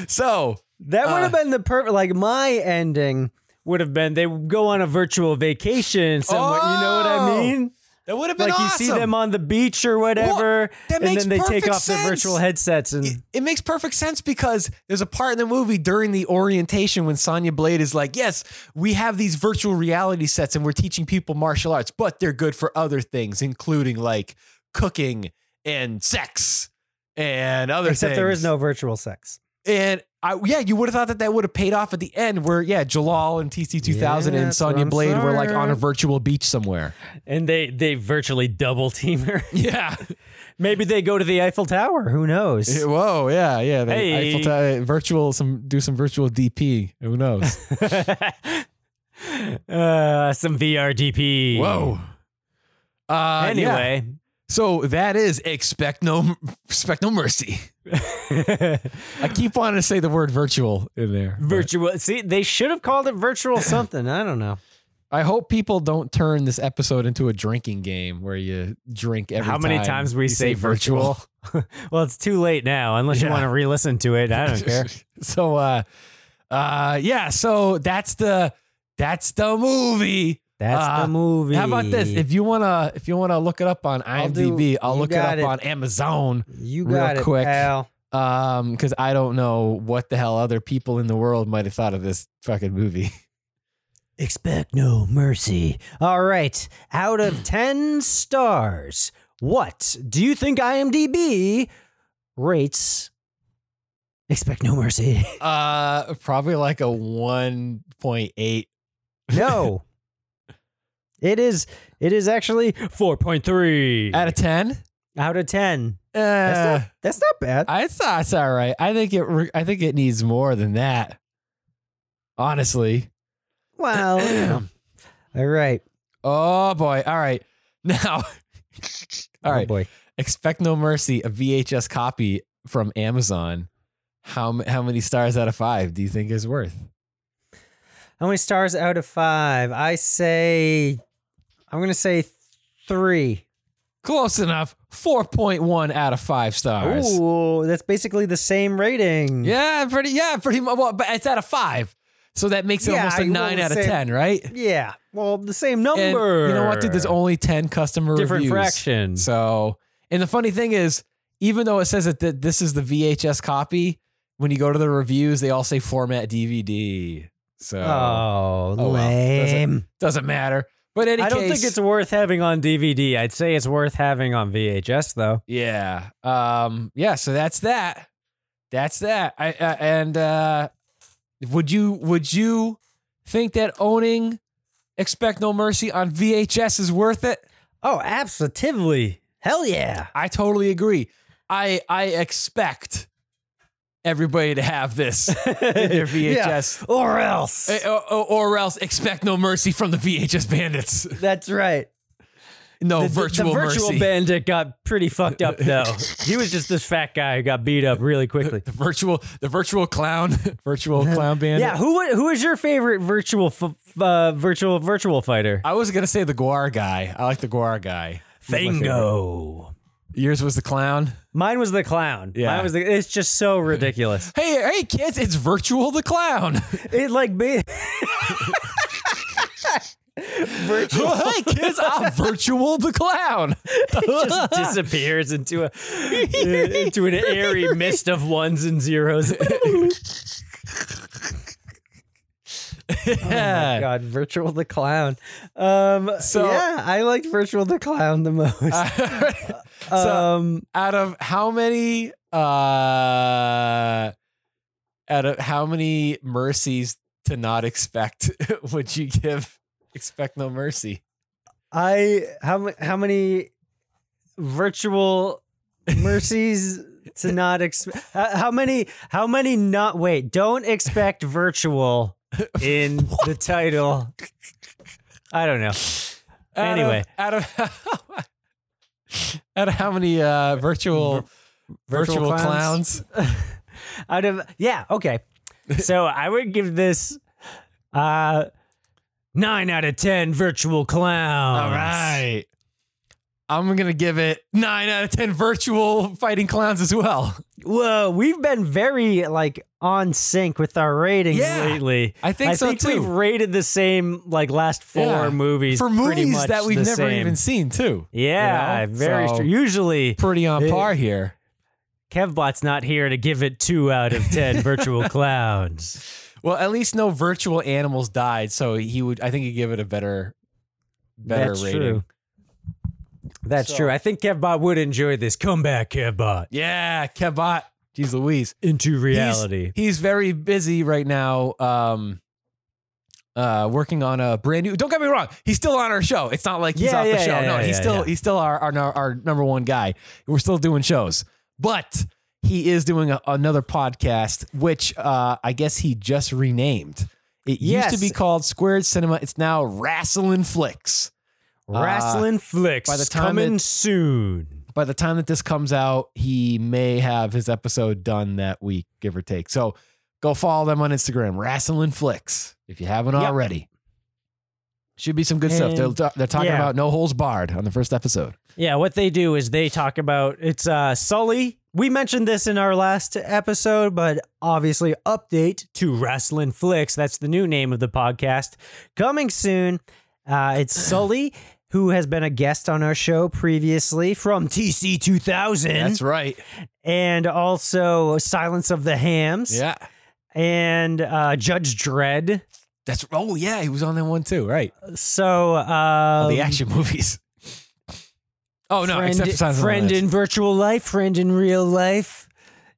So That would have Uh, been the perfect. Like my ending would have been they go on a virtual vacation somewhere. You know what I Oh! mean? That would have been like awesome. you see them on the beach or whatever, that and then they take off their virtual headsets and it, it makes perfect sense because there's a part in the movie during the orientation when Sonya Blade is like, "Yes, we have these virtual reality sets and we're teaching people martial arts, but they're good for other things, including like cooking and sex and other except things." there is no virtual sex. And I, yeah, you would have thought that that would have paid off at the end, where yeah, Jalal and TC two thousand Yeah, and that's what Sonya I'm Blade were like on a virtual beach somewhere. And they they virtually double team her. *laughs* Yeah. *laughs* Maybe they go to the Eiffel Tower. Who knows? Whoa. Yeah. Yeah. They, Hey. Eiffel Tower- virtual. Some do some virtual DP. Who knows? *laughs* uh, some VRDP. Whoa. Uh, yeah. Anyway, So that is expect no expect no mercy. *laughs* I keep wanting to say the word virtual in there. but virtual. See, they should have called it virtual something. I don't know. I hope people don't turn this episode into a drinking game where you drink every How many time times we you say virtual? *laughs* well, it's too late now. Unless you want to re-listen to it, I don't care. *laughs* so uh uh yeah, so that's the that's the movie. That's Uh, the movie. How about this? If you wanna if you wanna look it up on I'll IMDb, I'll look it up it. on Amazon. you real got it, quick. pal. Um, because I don't know what the hell other people in the world might have thought of this fucking movie. *laughs* Expect no mercy. All right. Out of *clears throat* 10 stars, what do you think IMDb rates Expect No Mercy? Uh probably like a one point eight. No. *laughs* it is it is actually 4.3 Out of ten? out of 10. Uh, That's not, that's not bad. I thought it's all right. I think it. I think it needs more than that. Honestly. well, you. *clears throat* All right. Oh boy. All right. *laughs* Now. all right. Oh, boy. Expect No Mercy, a VHS copy from Amazon. How how many stars out of five do you think is worth? How many stars out of 5? I say I'm going to say 3. Close enough. Four point one out of five stars. Ooh, that's basically the same rating. Yeah, pretty. Yeah, pretty much. Well, but it's out of five, so that makes it Yeah, almost a I nine out of ten, right? Yeah. Well, the same And number. you know what, dude? There's only ten customer reviews. different reviews. fractions. So, and the funny thing is, even though it says that th- this is the VHS copy, when you go to the reviews, they all say format DVD. So oh, oh well. lame. doesn't matter. But in any I don't case, think it's worth having on DVD. I'd say it's worth having on VHS though. yeah, um, yeah. So that's that. That's that. I uh, and uh, would you would you think that owning Expect No Mercy on VHS is worth it? Oh, absolutely. Hell yeah. I totally agree. I I expect everybody to have this *laughs* in their VHS. Or else. Eh, Or, or- or else expect no mercy from the VHS bandits. That's right. No the, the- virtual, the virtual mercy. bandit got pretty fucked up though. *laughs* he was just this fat guy who got beat up really quickly. the virtual, the virtual clown, *laughs* virtual clown bandit. Yeah, who who is your favorite virtual f- uh, virtual virtual fighter? I was gonna say the Guar guy. I like the Guar guy. He's my favorite. Fango. Yours was the clown. Mine was the clown. Yeah. Mine was the, it's just so *laughs* ridiculous. Hey, hey, kids! It's virtual the clown. *laughs* it like be *laughs* virtual hey, kids! I'm virtual the clown. it just disappears into a into an airy mist of ones and zeros. Oh my *laughs* god, virtual the clown. Um, So- yeah, I liked virtual the clown the most. *laughs* so, um, out of how many uh out of how many mercies to not expect *laughs* would you give expect no mercy I how how many virtual mercies to not expect? How, how many? How many? Not wait. Don't expect virtual in the title. I don't know. Out of- Anyway. out of *laughs* out of how many uh virtual virtual, virtual clowns, *laughs* Out of yeah, okay. So I would give this uh nine out of ten virtual clowns. all right I'm gonna give it nine out of ten virtual fighting clowns as well. Whoa, we've been very like on sync with our ratings Yeah, lately. I think I so, think too. we've rated the same like last four Yeah. movies for movies that we've never same. even seen too. Yeah, You know? very So. Usually, Pretty on It- par here. Kevbot's not here to give it two out of ten *laughs* virtual clowns. Well, at least no virtual animals died, so he would. I think he'd give it a better, better That's rating. true. That's So- true. I think Kevbot would enjoy this. Come back, Kevbot, Yeah, Kevbot. Jeez Louise. into reality. He's, very busy right now. Um, uh, working on a brand new. Don't get me wrong. He's still on our show. It's not like he's Yeah, off the show. yeah, no, yeah, he's yeah, still yeah. he's still our, our our number one guy. We're still doing shows, but he is doing a, another podcast, which uh, I guess he just renamed. It used to be called Squared Cinema. It's now Wrestling Flicks. Wrestling flicks by the time coming it- soon. by the time that this comes out, he may have his episode done that week, give or take. So go follow them on Instagram, Wrestling Flicks, if you haven't Yep. already. Should be some good stuff. They're, they're talking yeah. about No Holds Barred on the first episode. Yeah, what they do is they talk about it's uh Sully. We mentioned this in our last episode, but obviously update to Wrestling Flicks. That's the new name of the podcast. Coming soon. Uh it's Sully who has been a guest on our show previously from TC 2000 That's right. and also Silence of the Hams Yeah. and uh Judge Dredd. That's oh yeah, he was on that one too, right? So uh the action movies. *laughs* Oh no, friend, except for Silence friend in virtual life, friend in real life,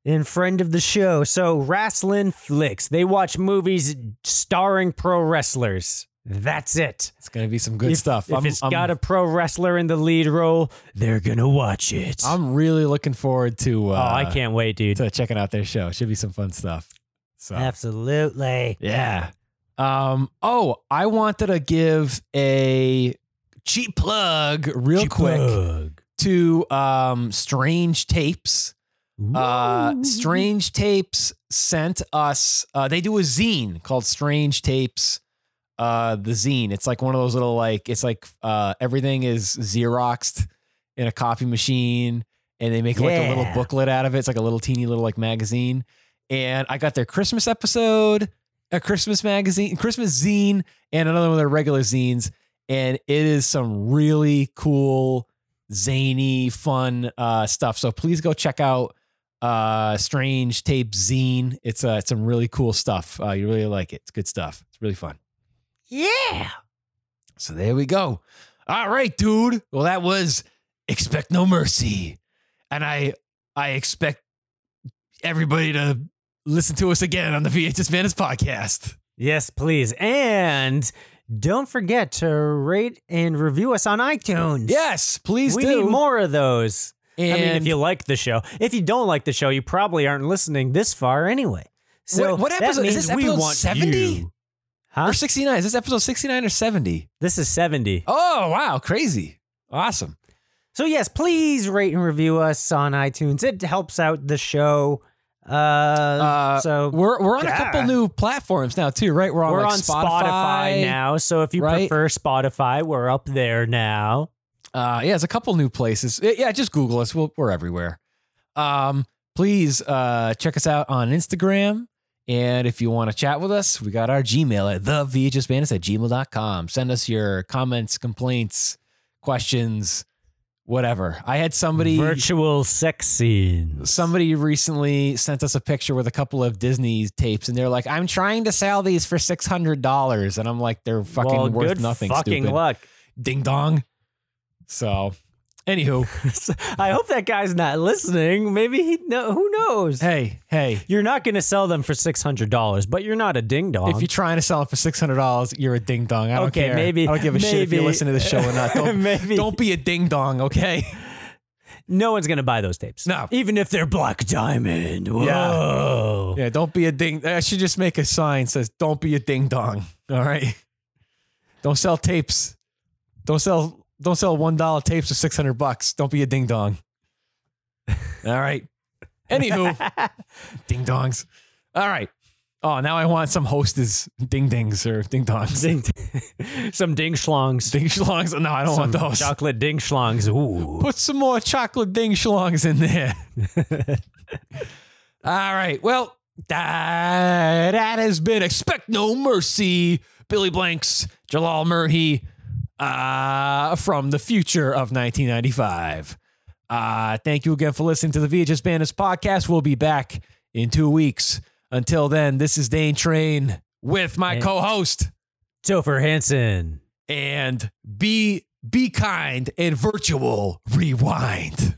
and friend of the show. So wrestling flicks. They watch movies starring pro wrestlers. That's it. It's gonna be some good if, stuff. If I'm, it's I'm- got a pro wrestler in the lead role, they're gonna watch it. I'm really looking forward to. oh, Uh, I can't wait, dude. to checking out their show. Should be some fun stuff. So Absolutely. Yeah. Um. Oh, I wanted to give a cheap plug real quick Plug. to um Strange Tapes. Uh, Strange Tapes sent us. Uh, they do a zine called Strange Tapes. Uh, the zine. It's like one of those little like. It's like uh, everything is xeroxed in a copy machine, and they make like a little booklet out of it. It's like a little teeny little like magazine. And I got their Christmas episode, a Christmas magazine, Christmas zine, and another one of their regular zines. And it is some really cool, zany, fun uh, stuff. So please go check out uh strange tape zine it's uh it's some really cool stuff uh you really like it it's good stuff it's really fun Yeah. so there we go all right dude well that was expect no mercy and i i expect everybody to listen to us again on the vhs Madness podcast Yes, please. And don't forget to rate and review us on iTunes. yes please we do need more of those. and I mean, if you like the show, if you don't like the show, you probably aren't listening this far anyway. So What- what that episode- is means this we episode want 70? you. Huh? or 69 is this episode 69 or 70 This is seventy. oh wow crazy awesome So yes, please rate and review us on iTunes. It helps out the show. Uh, Uh, so we're we're on a couple new platforms now too, right? We're on, we're like on Spotify, now. So if you right? prefer Spotify, we're up there now. Uh, yeah, it's a couple new places. Yeah, Yeah, just Google us. We'll, we're everywhere. Um, please uh, check us out on Instagram. And if you want to chat with us, we got our Gmail at the VHSBandits at gmail.com. Send us your comments, complaints, questions, whatever. I had somebody Virtual sex scenes. somebody recently sent us a picture with a couple of Disney tapes, and they're like, "I'm trying to sell these for six hundred dollars," and I'm like, "They're fucking well, worth good nothing." fucking stupid. luck. Ding dong. So, anywho, *laughs* I hope that guy's not listening. Maybe he know. Who knows? hey, hey, You're not going to sell them for six hundred dollars, but you're not a ding dong. if you're trying to sell it for six hundred dollars, you're a ding dong. I don't Okay, care. maybe- I don't give a shit if you listen to the show or not. *laughs* Don't, Maybe. don't be a ding dong, okay? no one's going to buy those tapes. No. even if they're Black Diamond. Whoa. Yeah, don't be a ding. I should just make a sign that says "Don't be a ding dong." All right. Don't sell tapes. Don't sell. Don't sell one dollar tapes for six hundred bucks. Don't be a ding dong. All right. Anywho, *laughs* ding dongs. All right. Oh, now I want some hostess ding dings or ding dongs. Ding, *laughs* some ding schlongs. Ding schlongs. No, I don't some want those. chocolate ding schlongs. Ooh. Put some more chocolate ding schlongs in there. *laughs* All right. Well, that, that has been Expect No Mercy, Billy Blanks, Jalal Merhi uh, from the future of 1995. Uh, thank you again for listening to the VHS Bandits podcast. We'll be back in two weeks. Until then, this is Dane Train with my And- co-host Topher Hansen. and be be kind and virtual rewind.